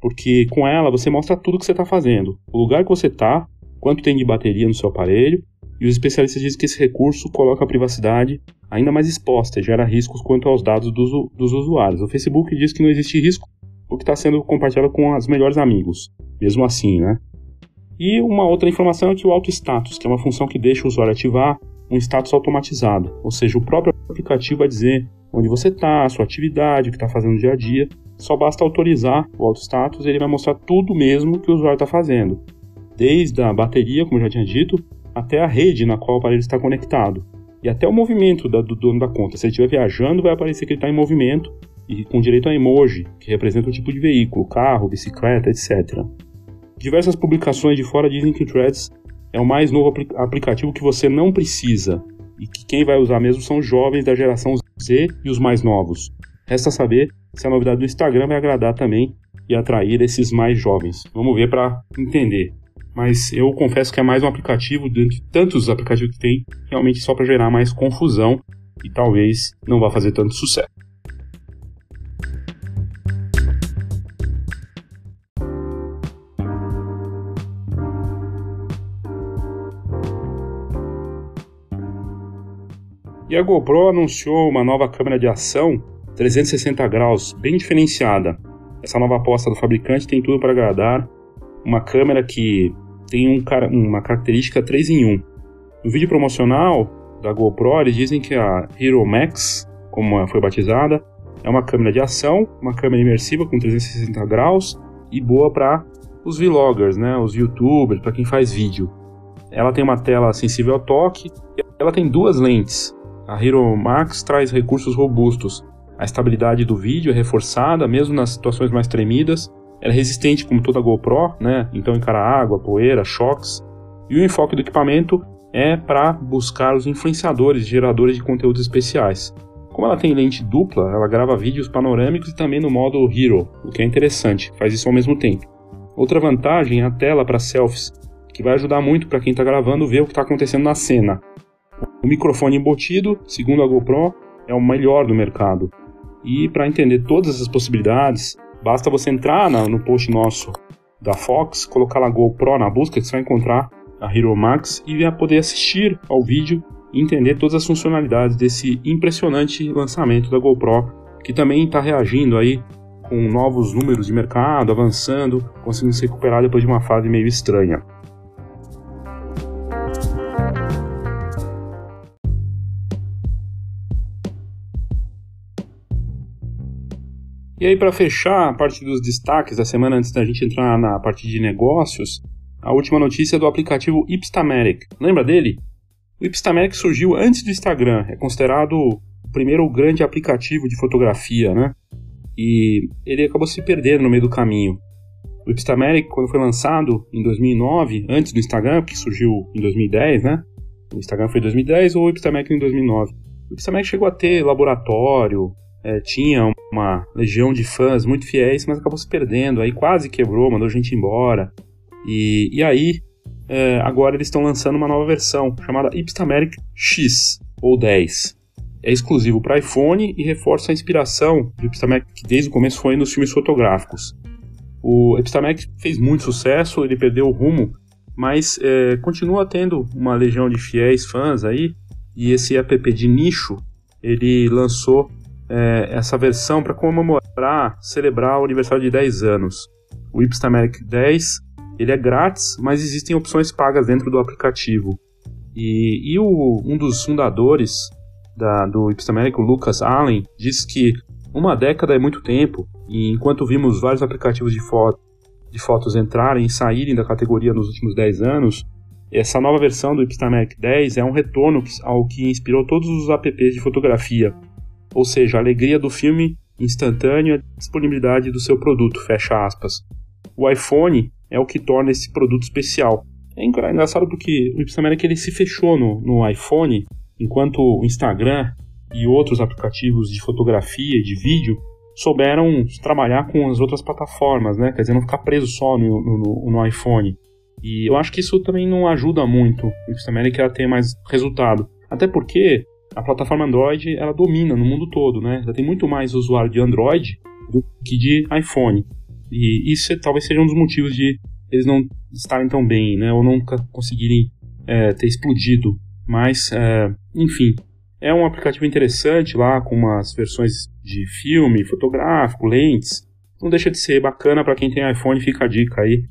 Porque com ela você mostra tudo que você está fazendo. O lugar que você está, quanto tem de bateria no seu aparelho e os especialistas dizem que esse recurso coloca a privacidade ainda mais exposta e gera riscos quanto aos dados dos, dos usuários. O Facebook diz que não existe risco porque está sendo compartilhado com os melhores amigos, mesmo assim, né? E uma outra informação é que o auto status, que é uma função que deixa o usuário ativar um status automatizado, ou seja, o próprio aplicativo vai dizer onde você está, a sua atividade, o que está fazendo no dia a dia. Só basta autorizar o auto status e ele vai mostrar tudo mesmo que o usuário está fazendo, desde a bateria, como eu já tinha dito, até a rede na qual o aparelho está conectado e até o movimento do dono da conta. Se ele estiver viajando, vai aparecer que ele está em movimento e com direito a emoji, que representa o tipo de veículo, carro, bicicleta, etc. Diversas publicações de fora dizem que o Threads é o mais novo apl aplicativo que você não precisa e que quem vai usar mesmo são os jovens da geração Z e os mais novos. Resta saber se a novidade do Instagram vai agradar também e atrair esses mais jovens. Vamos ver para entender mas eu confesso que é mais um aplicativo, dentre tantos aplicativos que tem, realmente só para gerar mais confusão e talvez não vá fazer tanto sucesso. E a GoPro anunciou uma nova câmera de ação 360 graus, bem diferenciada. Essa nova aposta do fabricante tem tudo para agradar. Uma câmera que tem um, uma característica 3 em 1. No vídeo promocional da GoPro, eles dizem que a Hero Max, como foi batizada, é uma câmera de ação, uma câmera imersiva com 360 graus e boa para os vloggers, né, os youtubers, para quem faz vídeo. Ela tem uma tela sensível ao toque, ela tem duas lentes. A Hero Max traz recursos robustos. A estabilidade do vídeo é reforçada, mesmo nas situações mais tremidas, ela é resistente como toda GoPro, né? Então encara água, poeira, choques. E o enfoque do equipamento é para buscar os influenciadores, geradores de conteúdos especiais. Como ela tem lente dupla, ela grava vídeos panorâmicos e também no modo Hero, o que é interessante, faz isso ao mesmo tempo. Outra vantagem é a tela para selfies, que vai ajudar muito para quem está gravando ver o que está acontecendo na cena. O microfone embutido, segundo a GoPro, é o melhor do mercado. E para entender todas essas possibilidades, Basta você entrar na, no post nosso da Fox, colocar lá GoPro na busca, você vai encontrar a Hero Max e vai poder assistir ao vídeo e entender todas as funcionalidades desse impressionante lançamento da GoPro, que também está reagindo aí com novos números de mercado, avançando, conseguindo se recuperar depois de uma fase meio estranha. E aí, para fechar a parte dos destaques da semana, antes da gente entrar na parte de negócios, a última notícia é do aplicativo Ipstamatic. Lembra dele? O Ipstamatic surgiu antes do Instagram, é considerado o primeiro grande aplicativo de fotografia, né? E ele acabou se perdendo no meio do caminho. O Ipstamatic, quando foi lançado em 2009, antes do Instagram, que surgiu em 2010, né? O Instagram foi em 2010 ou o Ipstamatic em 2009. O Ipstamatic chegou a ter laboratório, é, tinha uma legião de fãs muito fiéis, mas acabou se perdendo, aí quase quebrou, mandou gente embora. E, e aí, é, agora eles estão lançando uma nova versão, chamada Ipstameric X, ou 10. É exclusivo para iPhone e reforça a inspiração do Ipstameric que desde o começo foi nos filmes fotográficos. O Ipstameric fez muito sucesso, ele perdeu o rumo, mas é, continua tendo uma legião de fiéis fãs aí, e esse app de nicho, ele lançou é, essa versão para comemorar, celebrar o aniversário de 10 anos. O Ipstameric 10 ele é grátis, mas existem opções pagas dentro do aplicativo. E, e o, um dos fundadores da, do Ipstameric, o Lucas Allen, disse que uma década é muito tempo, e enquanto vimos vários aplicativos de, foto, de fotos entrarem e saírem da categoria nos últimos 10 anos, essa nova versão do Ipstameric 10 é um retorno ao que inspirou todos os apps de fotografia, ou seja, a alegria do filme instantâneo e a disponibilidade do seu produto, fecha aspas. O iPhone é o que torna esse produto especial. É engraçado porque o Ipsameric ele se fechou no, no iPhone, enquanto o Instagram e outros aplicativos de fotografia de vídeo souberam trabalhar com as outras plataformas, né? Quer dizer, não ficar preso só no, no, no iPhone. E eu acho que isso também não ajuda muito o Ipsameric a ter mais resultado. Até porque a plataforma Android ela domina no mundo todo, né? Já tem muito mais usuário de Android do que de iPhone. E isso é, talvez seja um dos motivos de eles não estarem tão bem, né? Ou nunca conseguirem é, ter explodido. Mas, é, enfim, é um aplicativo interessante lá com umas versões de filme, fotográfico, lentes. Não deixa de ser bacana para quem tem iPhone, fica a dica aí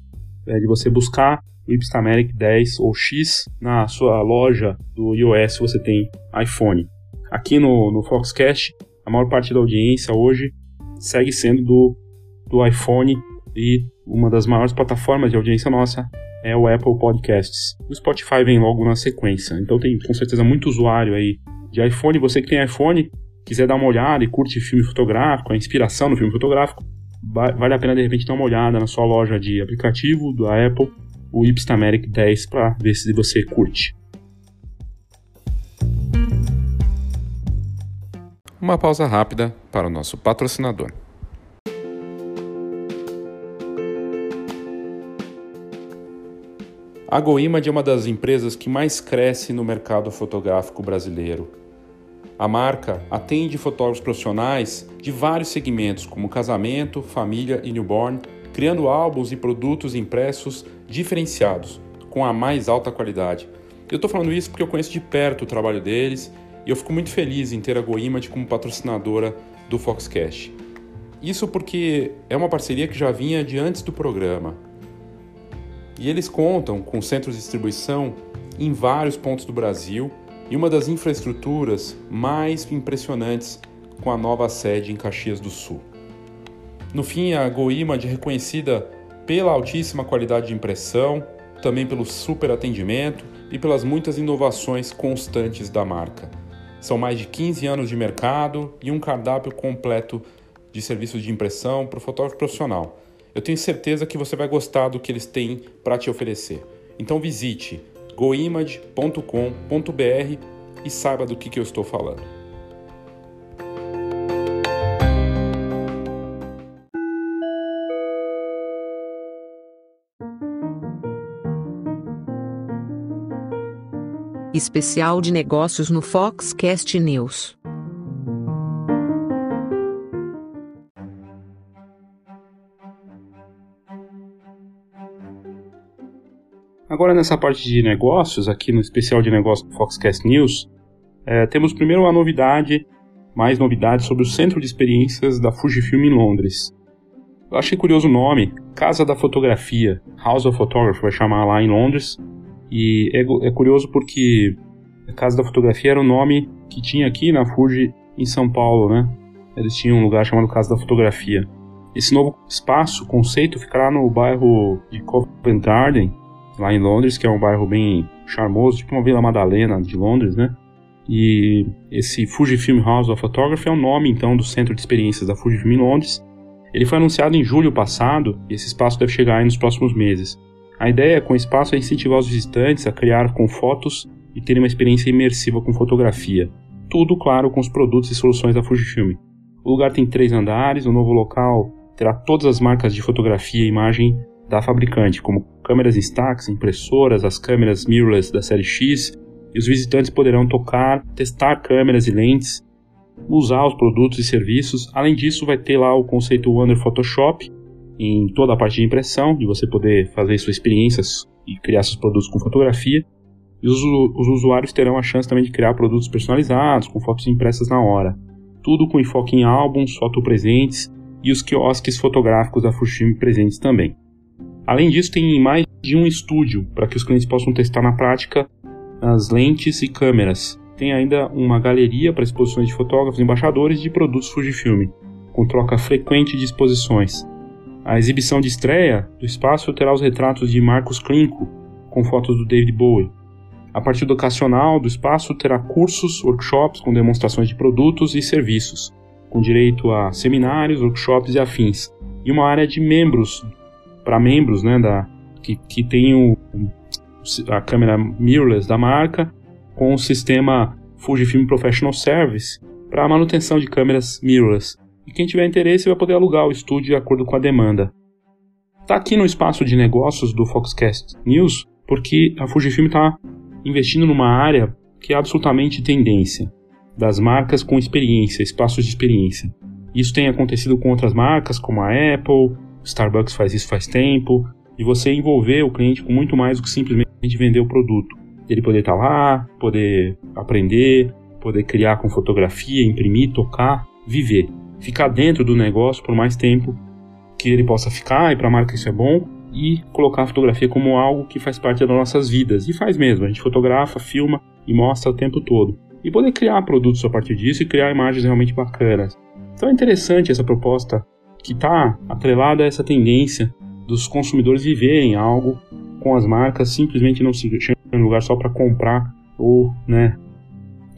é, de você buscar o Ipstameric 10 ou X na sua loja do iOS você tem iPhone. Aqui no, no Foxcast, a maior parte da audiência hoje segue sendo do, do iPhone e uma das maiores plataformas de audiência nossa é o Apple Podcasts. O Spotify vem logo na sequência. Então tem com certeza muito usuário aí de iPhone. Você que tem iPhone, quiser dar uma olhada e curte filme fotográfico, a inspiração no filme fotográfico, vale a pena de repente dar uma olhada na sua loja de aplicativo da Apple, o Ipstameric 10, para ver se você curte. Uma pausa rápida para o nosso patrocinador. A GoImage é uma das empresas que mais cresce no mercado fotográfico brasileiro. A marca atende fotógrafos profissionais de vários segmentos, como casamento, família e newborn, criando álbuns e produtos impressos diferenciados, com a mais alta qualidade. Eu estou falando isso porque eu conheço de perto o trabalho deles e eu fico muito feliz em ter a GoImage como patrocinadora do Foxcast. Isso porque é uma parceria que já vinha de antes do programa. E eles contam com centros de distribuição em vários pontos do Brasil e uma das infraestruturas mais impressionantes com a nova sede em Caxias do Sul. No fim, a GoImage é reconhecida pela altíssima qualidade de impressão, também pelo super atendimento e pelas muitas inovações constantes da marca. São mais de 15 anos de mercado e um cardápio completo de serviços de impressão para o fotógrafo profissional eu tenho certeza que você vai gostar do que eles têm para te oferecer. Então visite goimage.com.br e saiba do que, que eu estou falando. Especial de negócios no Foxcast News. Agora nessa parte de negócios, aqui no especial de negócios do Foxcast News, é, temos primeiro uma novidade, mais novidades sobre o Centro de Experiências da Fujifilm em Londres. Eu achei curioso o nome, Casa da Fotografia, House of Photography, vai chamar lá em Londres. E é, é curioso porque a Casa da Fotografia era o nome que tinha aqui na Fuji em São Paulo, né? Eles tinham um lugar chamado Casa da Fotografia. Esse novo espaço, conceito, ficará no bairro de Covent Garden, lá em Londres, que é um bairro bem charmoso, tipo uma Vila Madalena de Londres, né? E esse Fujifilm House of Photography é o nome então do centro de experiências da Fujifilm em Londres. Ele foi anunciado em julho passado e esse espaço deve chegar aí nos próximos meses. A ideia com o espaço é incentivar os visitantes a criar com fotos e terem uma experiência imersiva com fotografia. Tudo, claro, com os produtos e soluções da Fujifilm. O lugar tem três andares, o novo local terá todas as marcas de fotografia e imagem da fabricante, como câmeras Instax, impressoras, as câmeras mirrorless da série X, e os visitantes poderão tocar, testar câmeras e lentes, usar os produtos e serviços. Além disso, vai ter lá o conceito Wonder Photoshop em toda a parte de impressão, de você poder fazer suas experiências e criar seus produtos com fotografia. E os, os usuários terão a chance também de criar produtos personalizados, com fotos impressas na hora. Tudo com enfoque em álbuns, fotopresentes e os quiosques fotográficos da Fushimi presentes também. Além disso, tem mais de um estúdio para que os clientes possam testar na prática as lentes e câmeras. Tem ainda uma galeria para exposições de fotógrafos e embaixadores de produtos Fujifilm, com troca frequente de exposições. A exibição de estreia do espaço terá os retratos de Marcos Klinko, com fotos do David Bowie. A parte educacional do espaço terá cursos, workshops com demonstrações de produtos e serviços, com direito a seminários, workshops e afins, e uma área de membros para membros, né, da, que, que tem o, a câmera mirrorless da marca com o sistema Fujifilm Professional Service para manutenção de câmeras mirrorless. E quem tiver interesse vai poder alugar o estúdio de acordo com a demanda. Está aqui no espaço de negócios do Foxcast News porque a Fujifilm está investindo numa área que é absolutamente tendência das marcas com experiência, espaços de experiência. Isso tem acontecido com outras marcas como a Apple, Starbucks faz isso faz tempo, e você envolver o cliente com muito mais do que simplesmente vender o produto. ele poder estar tá lá, poder aprender, poder criar com fotografia, imprimir, tocar, viver, ficar dentro do negócio por mais tempo que ele possa ficar e para a marca isso é bom e colocar a fotografia como algo que faz parte das nossas vidas e faz mesmo. A gente fotografa, filma e mostra o tempo todo e poder criar produtos a partir disso e criar imagens realmente bacanas. Então é interessante essa proposta que está atrelada a essa tendência dos consumidores viverem algo com as marcas, simplesmente não se em lugar só para comprar ou né,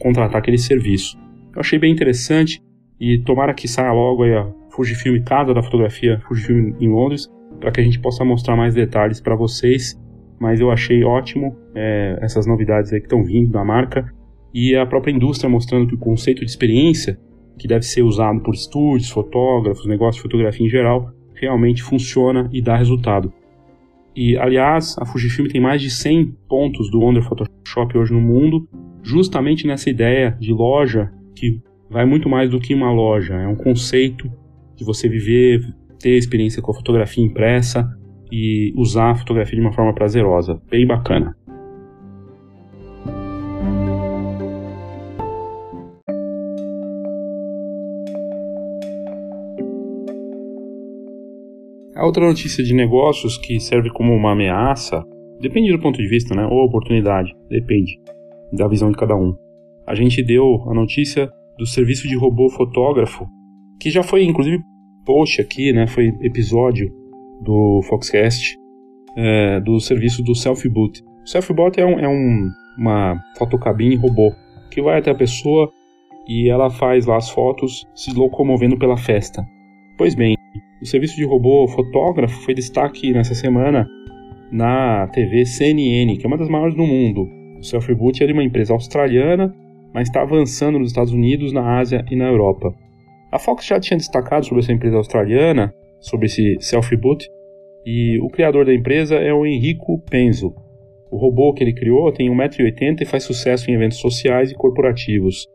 contratar aquele serviço. Eu achei bem interessante e tomara que saia logo aí a Fujifilm Casa da Fotografia Fujifilm em Londres para que a gente possa mostrar mais detalhes para vocês. Mas eu achei ótimo é, essas novidades aí que estão vindo da marca e a própria indústria mostrando que o conceito de experiência que deve ser usado por estúdios, fotógrafos, negócios de fotografia em geral, realmente funciona e dá resultado. E, aliás, a Fujifilm tem mais de 100 pontos do Wonder Photoshop hoje no mundo, justamente nessa ideia de loja que vai muito mais do que uma loja, é um conceito de você viver, ter experiência com a fotografia impressa e usar a fotografia de uma forma prazerosa. Bem bacana. A outra notícia de negócios que serve como uma ameaça, depende do ponto de vista, né? Ou oportunidade, depende da visão de cada um. A gente deu a notícia do serviço de robô fotógrafo, que já foi inclusive post aqui, né? Foi episódio do Foxcast é, do serviço do Selfie Boot. O Selfie Boot é, um, é um, uma fotocabine robô que vai até a pessoa e ela faz lá as fotos se locomovendo pela festa. Pois bem, o serviço de robô fotógrafo foi destaque nessa semana na TV CNN, que é uma das maiores do mundo. O Selfie-Boot é de uma empresa australiana, mas está avançando nos Estados Unidos, na Ásia e na Europa. A Fox já tinha destacado sobre essa empresa australiana, sobre esse Selfie-Boot, e o criador da empresa é o Enrico Penzo. O robô que ele criou tem 1,80m e faz sucesso em eventos sociais e corporativos.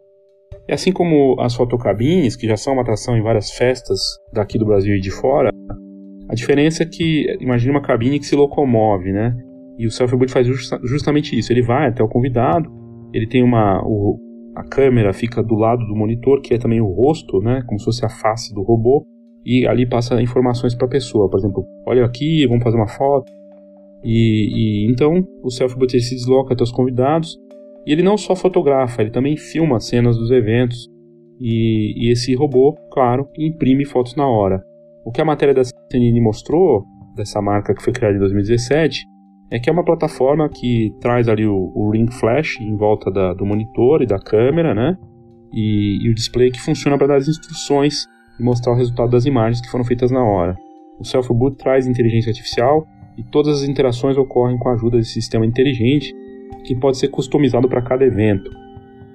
E assim como as fotocabines, que já são uma atração em várias festas daqui do Brasil e de fora, a diferença é que, imagine uma cabine que se locomove, né? E o selfie-boot faz justamente isso. Ele vai até o convidado, ele tem uma. O, a câmera fica do lado do monitor, que é também o rosto, né? Como se fosse a face do robô, e ali passa informações para a pessoa. Por exemplo, olha aqui, vamos fazer uma foto. E, e então o selfie-boot se desloca até os convidados e ele não só fotografa, ele também filma cenas dos eventos. E, e esse robô, claro, imprime fotos na hora. O que a matéria da CNN mostrou, dessa marca que foi criada em 2017, é que é uma plataforma que traz ali o, o ring flash em volta da, do monitor e da câmera, né? E, e o display que funciona para dar as instruções e mostrar o resultado das imagens que foram feitas na hora. O Self Boot traz inteligência artificial e todas as interações ocorrem com a ajuda desse sistema inteligente que pode ser customizado para cada evento.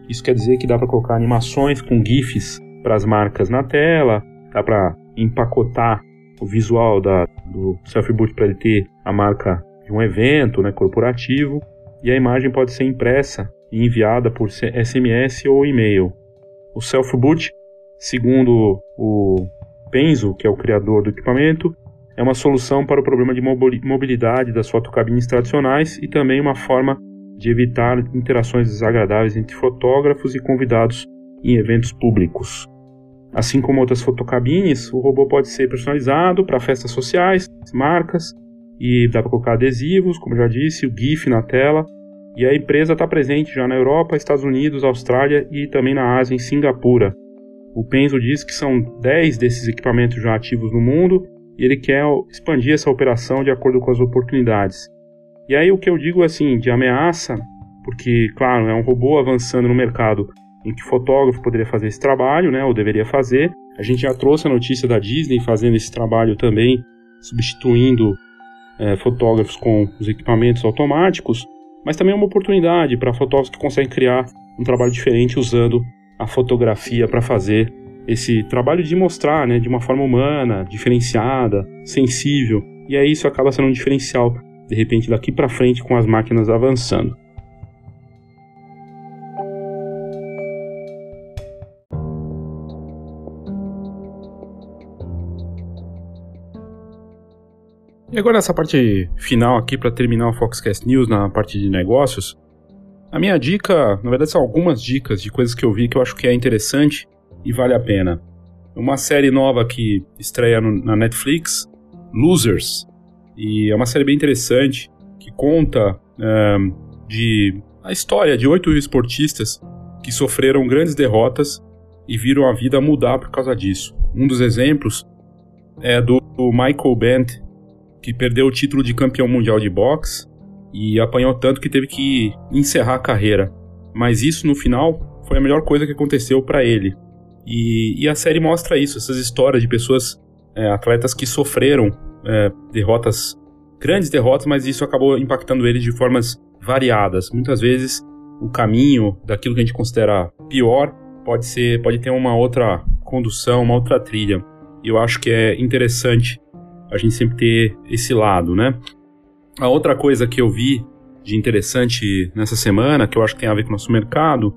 Isso quer dizer que dá para colocar animações com GIFs para as marcas na tela, dá para empacotar o visual da, do self-boot para ele ter a marca de um evento né, corporativo e a imagem pode ser impressa e enviada por SMS ou e-mail. O self-boot, segundo o Penzo, que é o criador do equipamento, é uma solução para o problema de mobilidade das fotocabines tradicionais e também uma forma de evitar interações desagradáveis entre fotógrafos e convidados em eventos públicos. Assim como outras fotocabines, o robô pode ser personalizado para festas sociais, marcas, e dá para colocar adesivos, como já disse, o GIF na tela. E a empresa está presente já na Europa, Estados Unidos, Austrália e também na Ásia, em Singapura. O Penzo diz que são 10 desses equipamentos já ativos no mundo e ele quer expandir essa operação de acordo com as oportunidades. E aí o que eu digo assim, de ameaça, porque, claro, é um robô avançando no mercado em que fotógrafo poderia fazer esse trabalho, né, ou deveria fazer. A gente já trouxe a notícia da Disney fazendo esse trabalho também, substituindo é, fotógrafos com os equipamentos automáticos, mas também é uma oportunidade para fotógrafos que conseguem criar um trabalho diferente usando a fotografia para fazer esse trabalho de mostrar, né, de uma forma humana, diferenciada, sensível. E aí isso acaba sendo um diferencial de repente daqui para frente com as máquinas avançando. E agora nessa parte final aqui para terminar o Foxcast News na parte de negócios, A minha dica, na verdade, são algumas dicas de coisas que eu vi que eu acho que é interessante e vale a pena. Uma série nova que estreia no, na Netflix, Losers, e é uma série bem interessante que conta de a história de oito esportistas que sofreram grandes derrotas e viram a vida mudar por causa disso. Um dos exemplos é do Michael Bent, que perdeu o título de campeão mundial de boxe e apanhou tanto que teve que encerrar a carreira. Mas isso no final foi a melhor coisa que aconteceu para ele. E, e, a série mostra isso, essas histórias de pessoas, é, atletas que sofreram é, derrotas, grandes derrotas, mas isso acabou impactando eles de formas variadas. Muitas vezes o caminho daquilo que a gente considera pior pode ser, pode ter uma outra condução, uma outra trilha. E eu acho que é interessante a gente sempre ter esse lado, né? A outra coisa que eu vi de interessante nessa semana, que eu acho que tem a ver com o nosso mercado,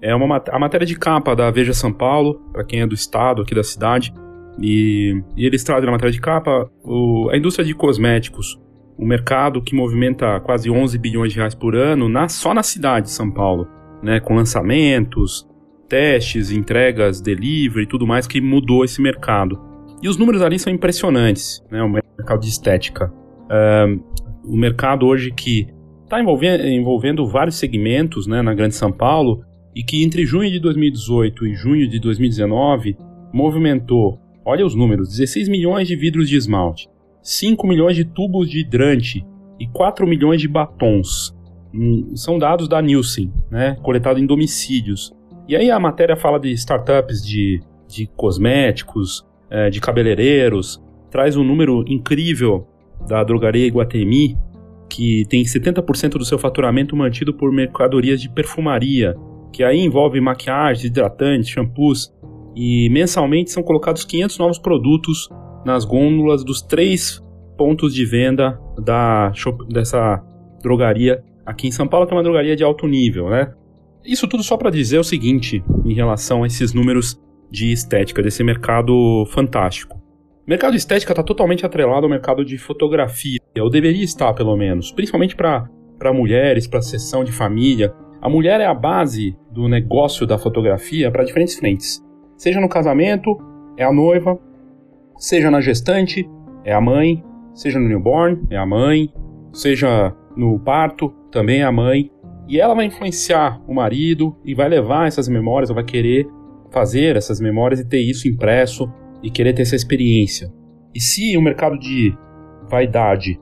é uma, a matéria de capa da Veja São Paulo, para quem é do estado, aqui da cidade. E, e eles trazem na matéria de capa o, a indústria de cosméticos, um mercado que movimenta quase 11 bilhões de reais por ano na, só na cidade de São Paulo, né, com lançamentos, testes, entregas, delivery e tudo mais que mudou esse mercado. E os números ali são impressionantes, né, o mercado de estética. Um, o mercado hoje que está envolvendo, envolvendo vários segmentos né, na Grande São Paulo e que entre junho de 2018 e junho de 2019 movimentou, olha os números, 16 milhões de vidros de esmalte, 5 milhões de tubos de hidrante e 4 milhões de batons. Hum, são dados da Nielsen, né, coletado em domicílios. E aí a matéria fala de startups de, de cosméticos, é, de cabeleireiros, traz um número incrível da drogaria Iguatemi, que tem 70% do seu faturamento mantido por mercadorias de perfumaria, que aí envolve maquiagem, hidratantes, shampoos, e mensalmente são colocados 500 novos produtos nas gôndolas dos três pontos de venda da dessa drogaria aqui em São Paulo, que é uma drogaria de alto nível, né? Isso tudo só para dizer o seguinte em relação a esses números de estética desse mercado fantástico. O mercado de estética está totalmente atrelado ao mercado de fotografia, ou deveria estar pelo menos, principalmente para mulheres, para sessão de família. A mulher é a base do negócio da fotografia para diferentes frentes. Seja no casamento, é a noiva, seja na gestante, é a mãe, seja no newborn, é a mãe, seja no parto, também é a mãe. E ela vai influenciar o marido e vai levar essas memórias, ou vai querer fazer essas memórias e ter isso impresso e querer ter essa experiência. E se o mercado de vaidade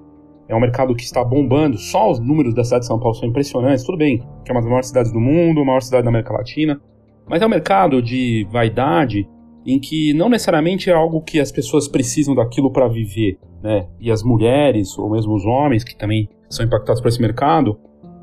é um mercado que está bombando, só os números da cidade de São Paulo são impressionantes, tudo bem, que é uma das maiores cidades do mundo, a maior cidade da América Latina, mas é um mercado de vaidade em que não necessariamente é algo que as pessoas precisam daquilo para viver, né? E as mulheres, ou mesmo os homens que também são impactados por esse mercado,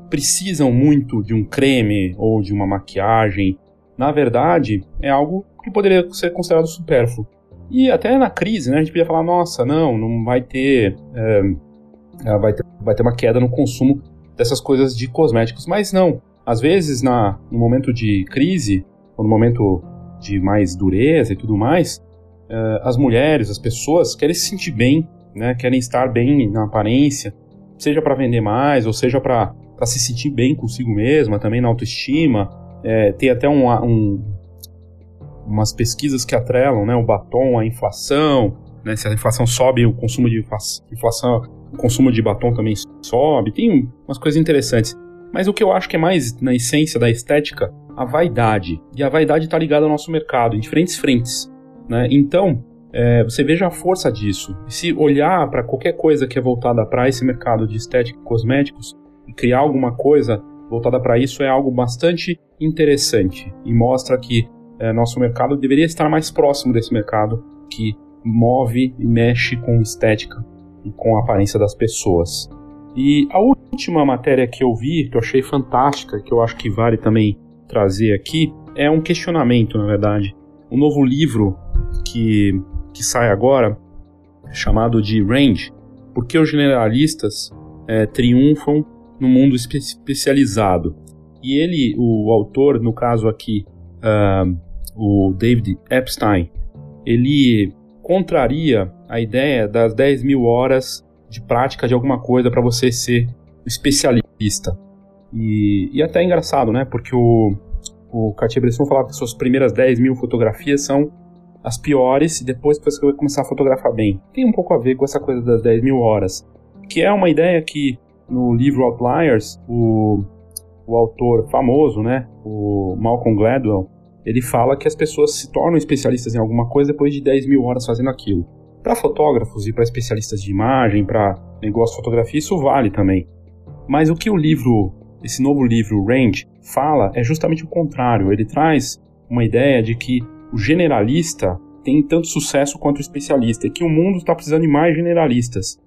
precisam muito de um creme ou de uma maquiagem. Na verdade, é algo que poderia ser considerado supérfluo. E até na crise, né, a gente podia falar, nossa, não, não vai ter, é, vai ter, vai ter uma queda no consumo dessas coisas de cosméticos, mas não. Às vezes, na, no momento de crise, ou no momento de mais dureza e tudo mais, é, as mulheres, as pessoas querem se sentir bem, né, querem estar bem na aparência, seja para vender mais, ou seja para se sentir bem consigo mesma, também na autoestima. É, tem até um, um umas pesquisas que atrelam né, o batom à inflação, né, se a inflação sobe, o consumo de inflação, o consumo de batom também sobe, tem umas coisas interessantes. Mas o que eu acho que é mais na essência da estética, a vaidade. E a vaidade está ligada ao nosso mercado, em diferentes frentes. Né? Então, é, você veja a força disso. Se olhar para qualquer coisa que é voltada para esse mercado de estética e cosméticos e criar alguma coisa voltada para isso é algo bastante interessante e mostra que é, nosso mercado deveria estar mais próximo desse mercado que move e mexe com estética e com a aparência das pessoas. E a última matéria que eu vi, que eu achei fantástica, que eu acho que vale também trazer aqui, é um questionamento, na verdade. Um novo livro que, que sai agora, chamado de Range, Por que os generalistas é, triunfam no mundo espe especializado. E ele, o autor, no caso aqui, uh, o David Epstein, ele contraria a ideia das 10 mil horas de prática de alguma coisa para você ser especialista. E, e até é engraçado, né? Porque o, o Cartier-Bresson falava que suas primeiras 10 mil fotografias são as piores e depois você vai começar a fotografar bem. Tem um pouco a ver com essa coisa das 10 mil horas. Que é uma ideia que no livro Outliers, o, o autor famoso, né, o Malcolm Gladwell, ele fala que as pessoas se tornam especialistas em alguma coisa depois de 10 mil horas fazendo aquilo. Para fotógrafos e para especialistas de imagem, para negócio de fotografia, isso vale também. Mas o que o livro, esse novo livro, Range, fala é justamente o contrário. Ele traz uma ideia de que o generalista tem tanto sucesso quanto o especialista, e que o mundo está precisando de mais generalistas.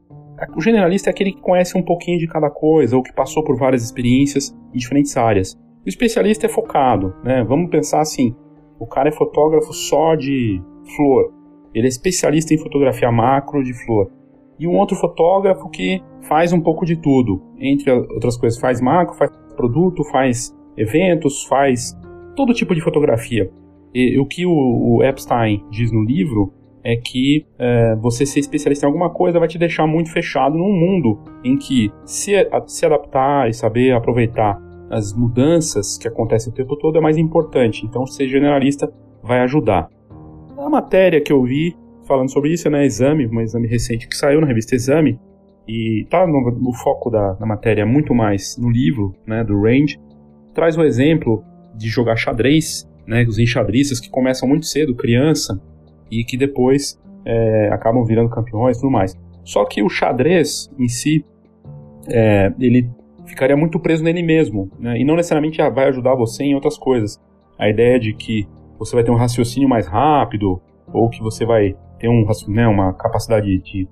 O generalista é aquele que conhece um pouquinho de cada coisa, ou que passou por várias experiências em diferentes áreas. O especialista é focado, né? Vamos pensar assim: o cara é fotógrafo só de flor, ele é especialista em fotografia macro de flor. E um outro fotógrafo que faz um pouco de tudo, entre outras coisas, faz macro, faz produto, faz eventos, faz todo tipo de fotografia. E, o que o, o Epstein diz no livro é que é, você ser especialista em alguma coisa vai te deixar muito fechado num mundo em que se, se adaptar e saber aproveitar as mudanças que acontecem o tempo todo é mais importante. Então, ser generalista vai ajudar. A matéria que eu vi falando sobre isso é na Exame, um exame recente que saiu na revista Exame, e está no, no, foco da, da, matéria muito mais no livro, né, do Range, traz o exemplo de jogar xadrez, né, os enxadristas que começam muito cedo, criança, e que depois é, acabam virando campeões e tudo mais. Só que o xadrez em si, é, ele ficaria muito preso nele mesmo, né, e não necessariamente vai ajudar você em outras coisas. A ideia de que você vai ter um raciocínio mais rápido, ou que você vai ter um, né, uma capacidade de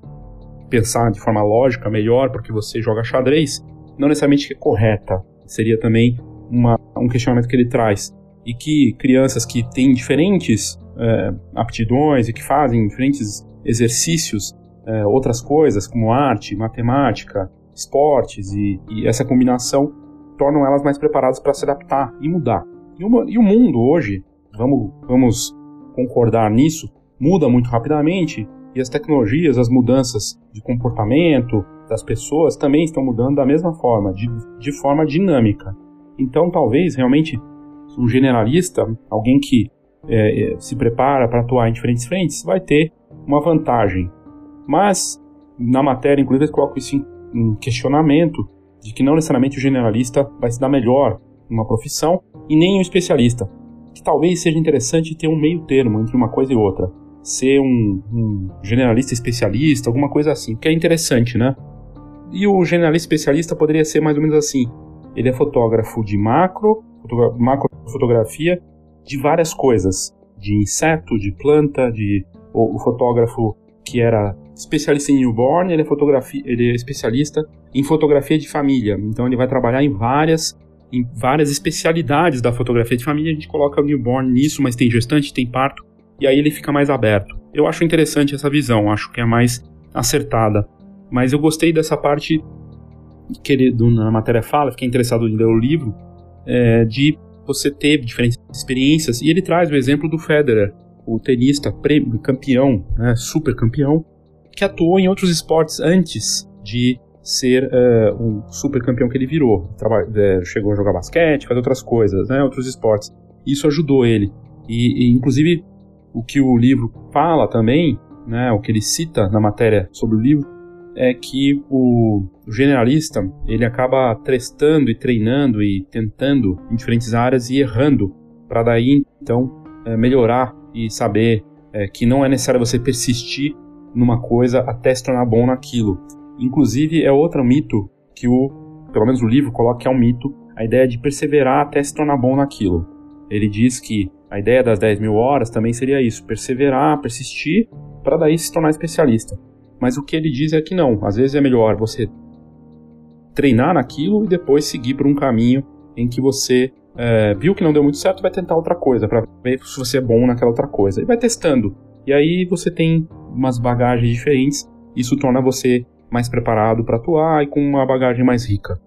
pensar de forma lógica melhor porque você joga xadrez, não necessariamente é correta. Seria também uma, um questionamento que ele traz. E que crianças que têm diferentes é, aptidões e que fazem diferentes exercícios, é, outras coisas como arte, matemática, esportes e, e, essa combinação tornam elas mais preparadas para se adaptar e mudar. E e o mundo hoje, vamos, vamos concordar nisso, muda muito rapidamente e as tecnologias, as mudanças de comportamento das pessoas também estão mudando da mesma forma, de, de forma dinâmica. Então, talvez realmente um generalista, alguém que é, é se prepara para atuar em diferentes frentes, vai ter uma vantagem. Mas, na matéria, inclusive, eles colocam isso em questionamento, de que não necessariamente o generalista vai se dar melhor numa profissão e nem o especialista. Que talvez seja interessante ter um meio termo entre uma coisa e outra ser um, um generalista especialista, alguma coisa assim, que é interessante, né? E o generalista especialista poderia ser mais ou menos assim: ele é fotógrafo de macro, fotogra macro fotografia de várias coisas, de inseto, de planta, de o, o fotógrafo que era especialista em newborn, ele é, fotografia, ele é especialista em fotografia de família. Então ele vai trabalhar em várias em várias especialidades da fotografia de família. A gente coloca o newborn nisso, mas tem gestante, tem parto e aí ele fica mais aberto. Eu acho interessante essa visão, acho que é mais acertada. Mas eu gostei dessa parte que ele, na matéria fala, fiquei interessado em ler o livro, é, de você ter diferentes experiências, e ele traz o exemplo do Federer, o tenista campeão, né, super campeão, que atuou em outros esportes antes de ser uh, um super campeão que ele virou. Traba é, chegou a jogar basquete, fazer outras coisas, né, outros esportes. Isso ajudou ele. E, e inclusive o que o livro fala também, né, o que ele cita na matéria sobre o livro, é que o generalista ele acaba testando e treinando e tentando em diferentes áreas e errando para daí então é, melhorar e saber é, que não é necessário você persistir numa coisa até se tornar bom naquilo. Inclusive é outro mito que o, pelo menos o livro coloca que é um mito, a ideia de perseverar até se tornar bom naquilo. Ele diz que a ideia das 10 mil horas também seria isso: perseverar, persistir, para daí se tornar especialista. Mas o que ele diz é que não, às vezes é melhor você treinar naquilo e depois seguir por um caminho em que você é, viu que não deu muito certo, vai tentar outra coisa, para ver se você é bom naquela outra coisa. E vai testando. E aí você tem umas bagagens diferentes, isso torna você mais preparado para atuar e com uma bagagem mais rica.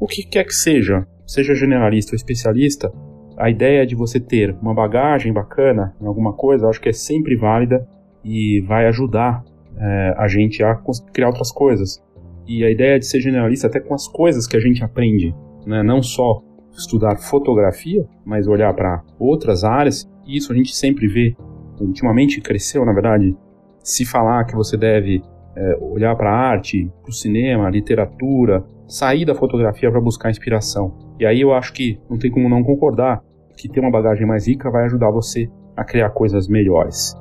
O que quer que seja, seja generalista ou especialista, a ideia de você ter uma bagagem bacana em alguma coisa, acho que é sempre válida e vai ajudar é, a gente a criar outras coisas. E a ideia de ser generalista até com as coisas que a gente aprende. né, não só estudar fotografia, mas olhar para outras áreas. E isso a gente sempre vê, ultimamente cresceu, na verdade, se falar que você deve é, olhar para a arte, para o cinema, literatura, sair da fotografia para buscar inspiração. E aí eu acho que não tem como não concordar que ter uma bagagem mais rica vai ajudar você a criar coisas melhores.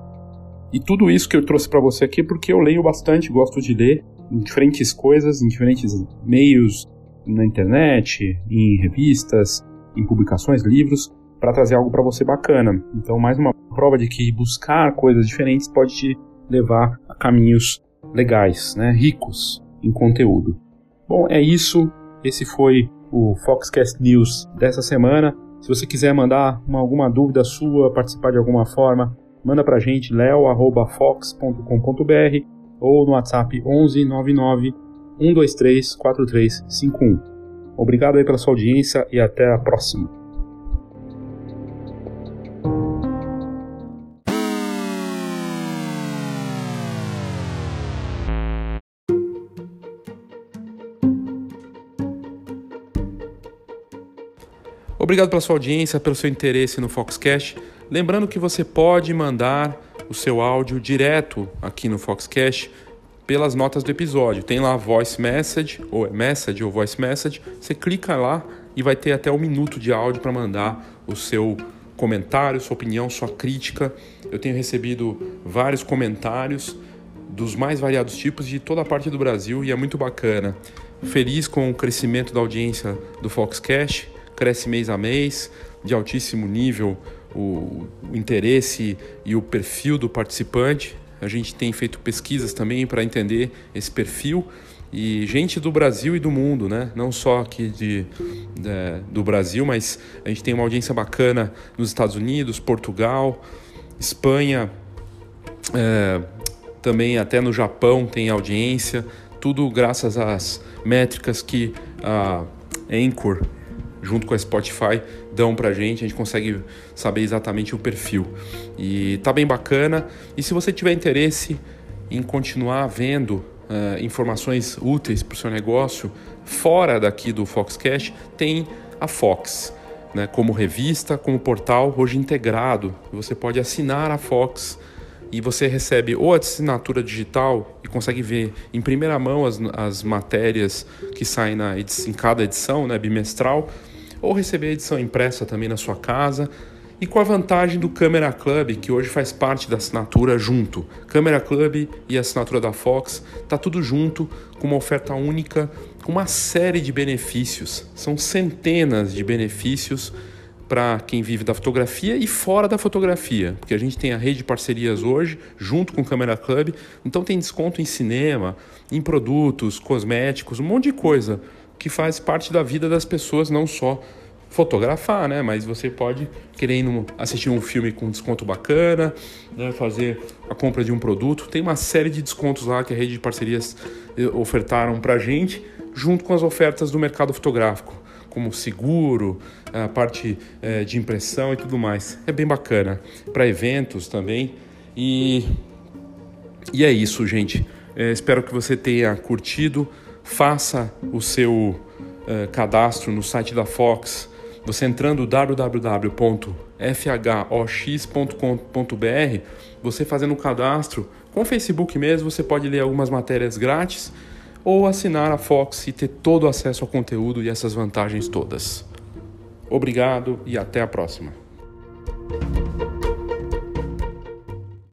E tudo isso que eu trouxe para você aqui porque eu leio bastante, gosto de ler em diferentes coisas, em diferentes meios, na internet, em revistas, em publicações, livros, para trazer algo para você bacana. Então, mais uma prova de que buscar coisas diferentes pode te levar a caminhos legais, né, ricos em conteúdo. Bom, é isso. Esse foi o Foxcast News dessa semana. Se você quiser mandar uma, alguma dúvida sua, participar de alguma forma, manda pra gente leo@fox.com.br ou no WhatsApp 11 99 123 4351. Obrigado aí pela sua audiência e até a próxima. Obrigado pela sua audiência, pelo seu interesse no Foxcast. Lembrando que você pode mandar o seu áudio direto aqui no Foxcast pelas notas do episódio. Tem lá voice message, ou é message ou voice message. Você clica lá e vai ter até um minuto de áudio para mandar o seu comentário, sua opinião, sua crítica. Eu tenho recebido vários comentários dos mais variados tipos de toda a parte do Brasil e é muito bacana. Feliz com o crescimento da audiência do Foxcast cresce mês a mês, de altíssimo nível o, o interesse e o perfil do participante. A gente tem feito pesquisas também para entender esse perfil e gente do Brasil e do mundo, né? Não só aqui de, de, do Brasil, mas a gente tem uma audiência bacana nos Estados Unidos, Portugal, Espanha, é, também até no Japão tem audiência. Tudo graças às métricas que a Anchor junto com a Spotify, dão pra gente, a gente consegue saber exatamente o perfil. E tá bem bacana. E se você tiver interesse em continuar vendo uh, informações úteis para o seu negócio fora daqui do Foxcast, tem a Fox. Né, como revista, como portal, hoje integrado. Você pode assinar a Fox e você recebe ou a assinatura digital e consegue ver em primeira mão as, as matérias que saem na em cada edição, né, bimestral, ou receber a edição impressa também na sua casa. E com a vantagem do Camera Club, que hoje faz parte da assinatura junto. Camera Club e a assinatura da Fox, tá tudo junto, com uma oferta única, com uma série de benefícios. São centenas de benefícios para quem vive da fotografia e fora da fotografia, porque a gente tem a rede de parcerias hoje, junto com o Camera Club, então tem desconto em cinema, em produtos, cosméticos, um monte de coisa que faz parte da vida das pessoas, não só fotografar, né? Mas você pode querendo assistir um filme com desconto bacana, né? fazer a compra de um produto. Tem uma série de descontos lá que a rede de parcerias eh, ofertaram para gente, junto com as ofertas do mercado fotográfico, como seguro, a parte é, de impressão e tudo mais. É bem bacana para eventos também. E e é isso, gente. É, espero que você tenha curtido faça o seu uh, cadastro no site da Fox, você entrando www.fhox.com.br, você fazendo o cadastro com o Facebook mesmo, você pode ler algumas matérias grátis ou assinar a Fox e ter todo o acesso ao conteúdo e essas vantagens todas. Obrigado e até a próxima.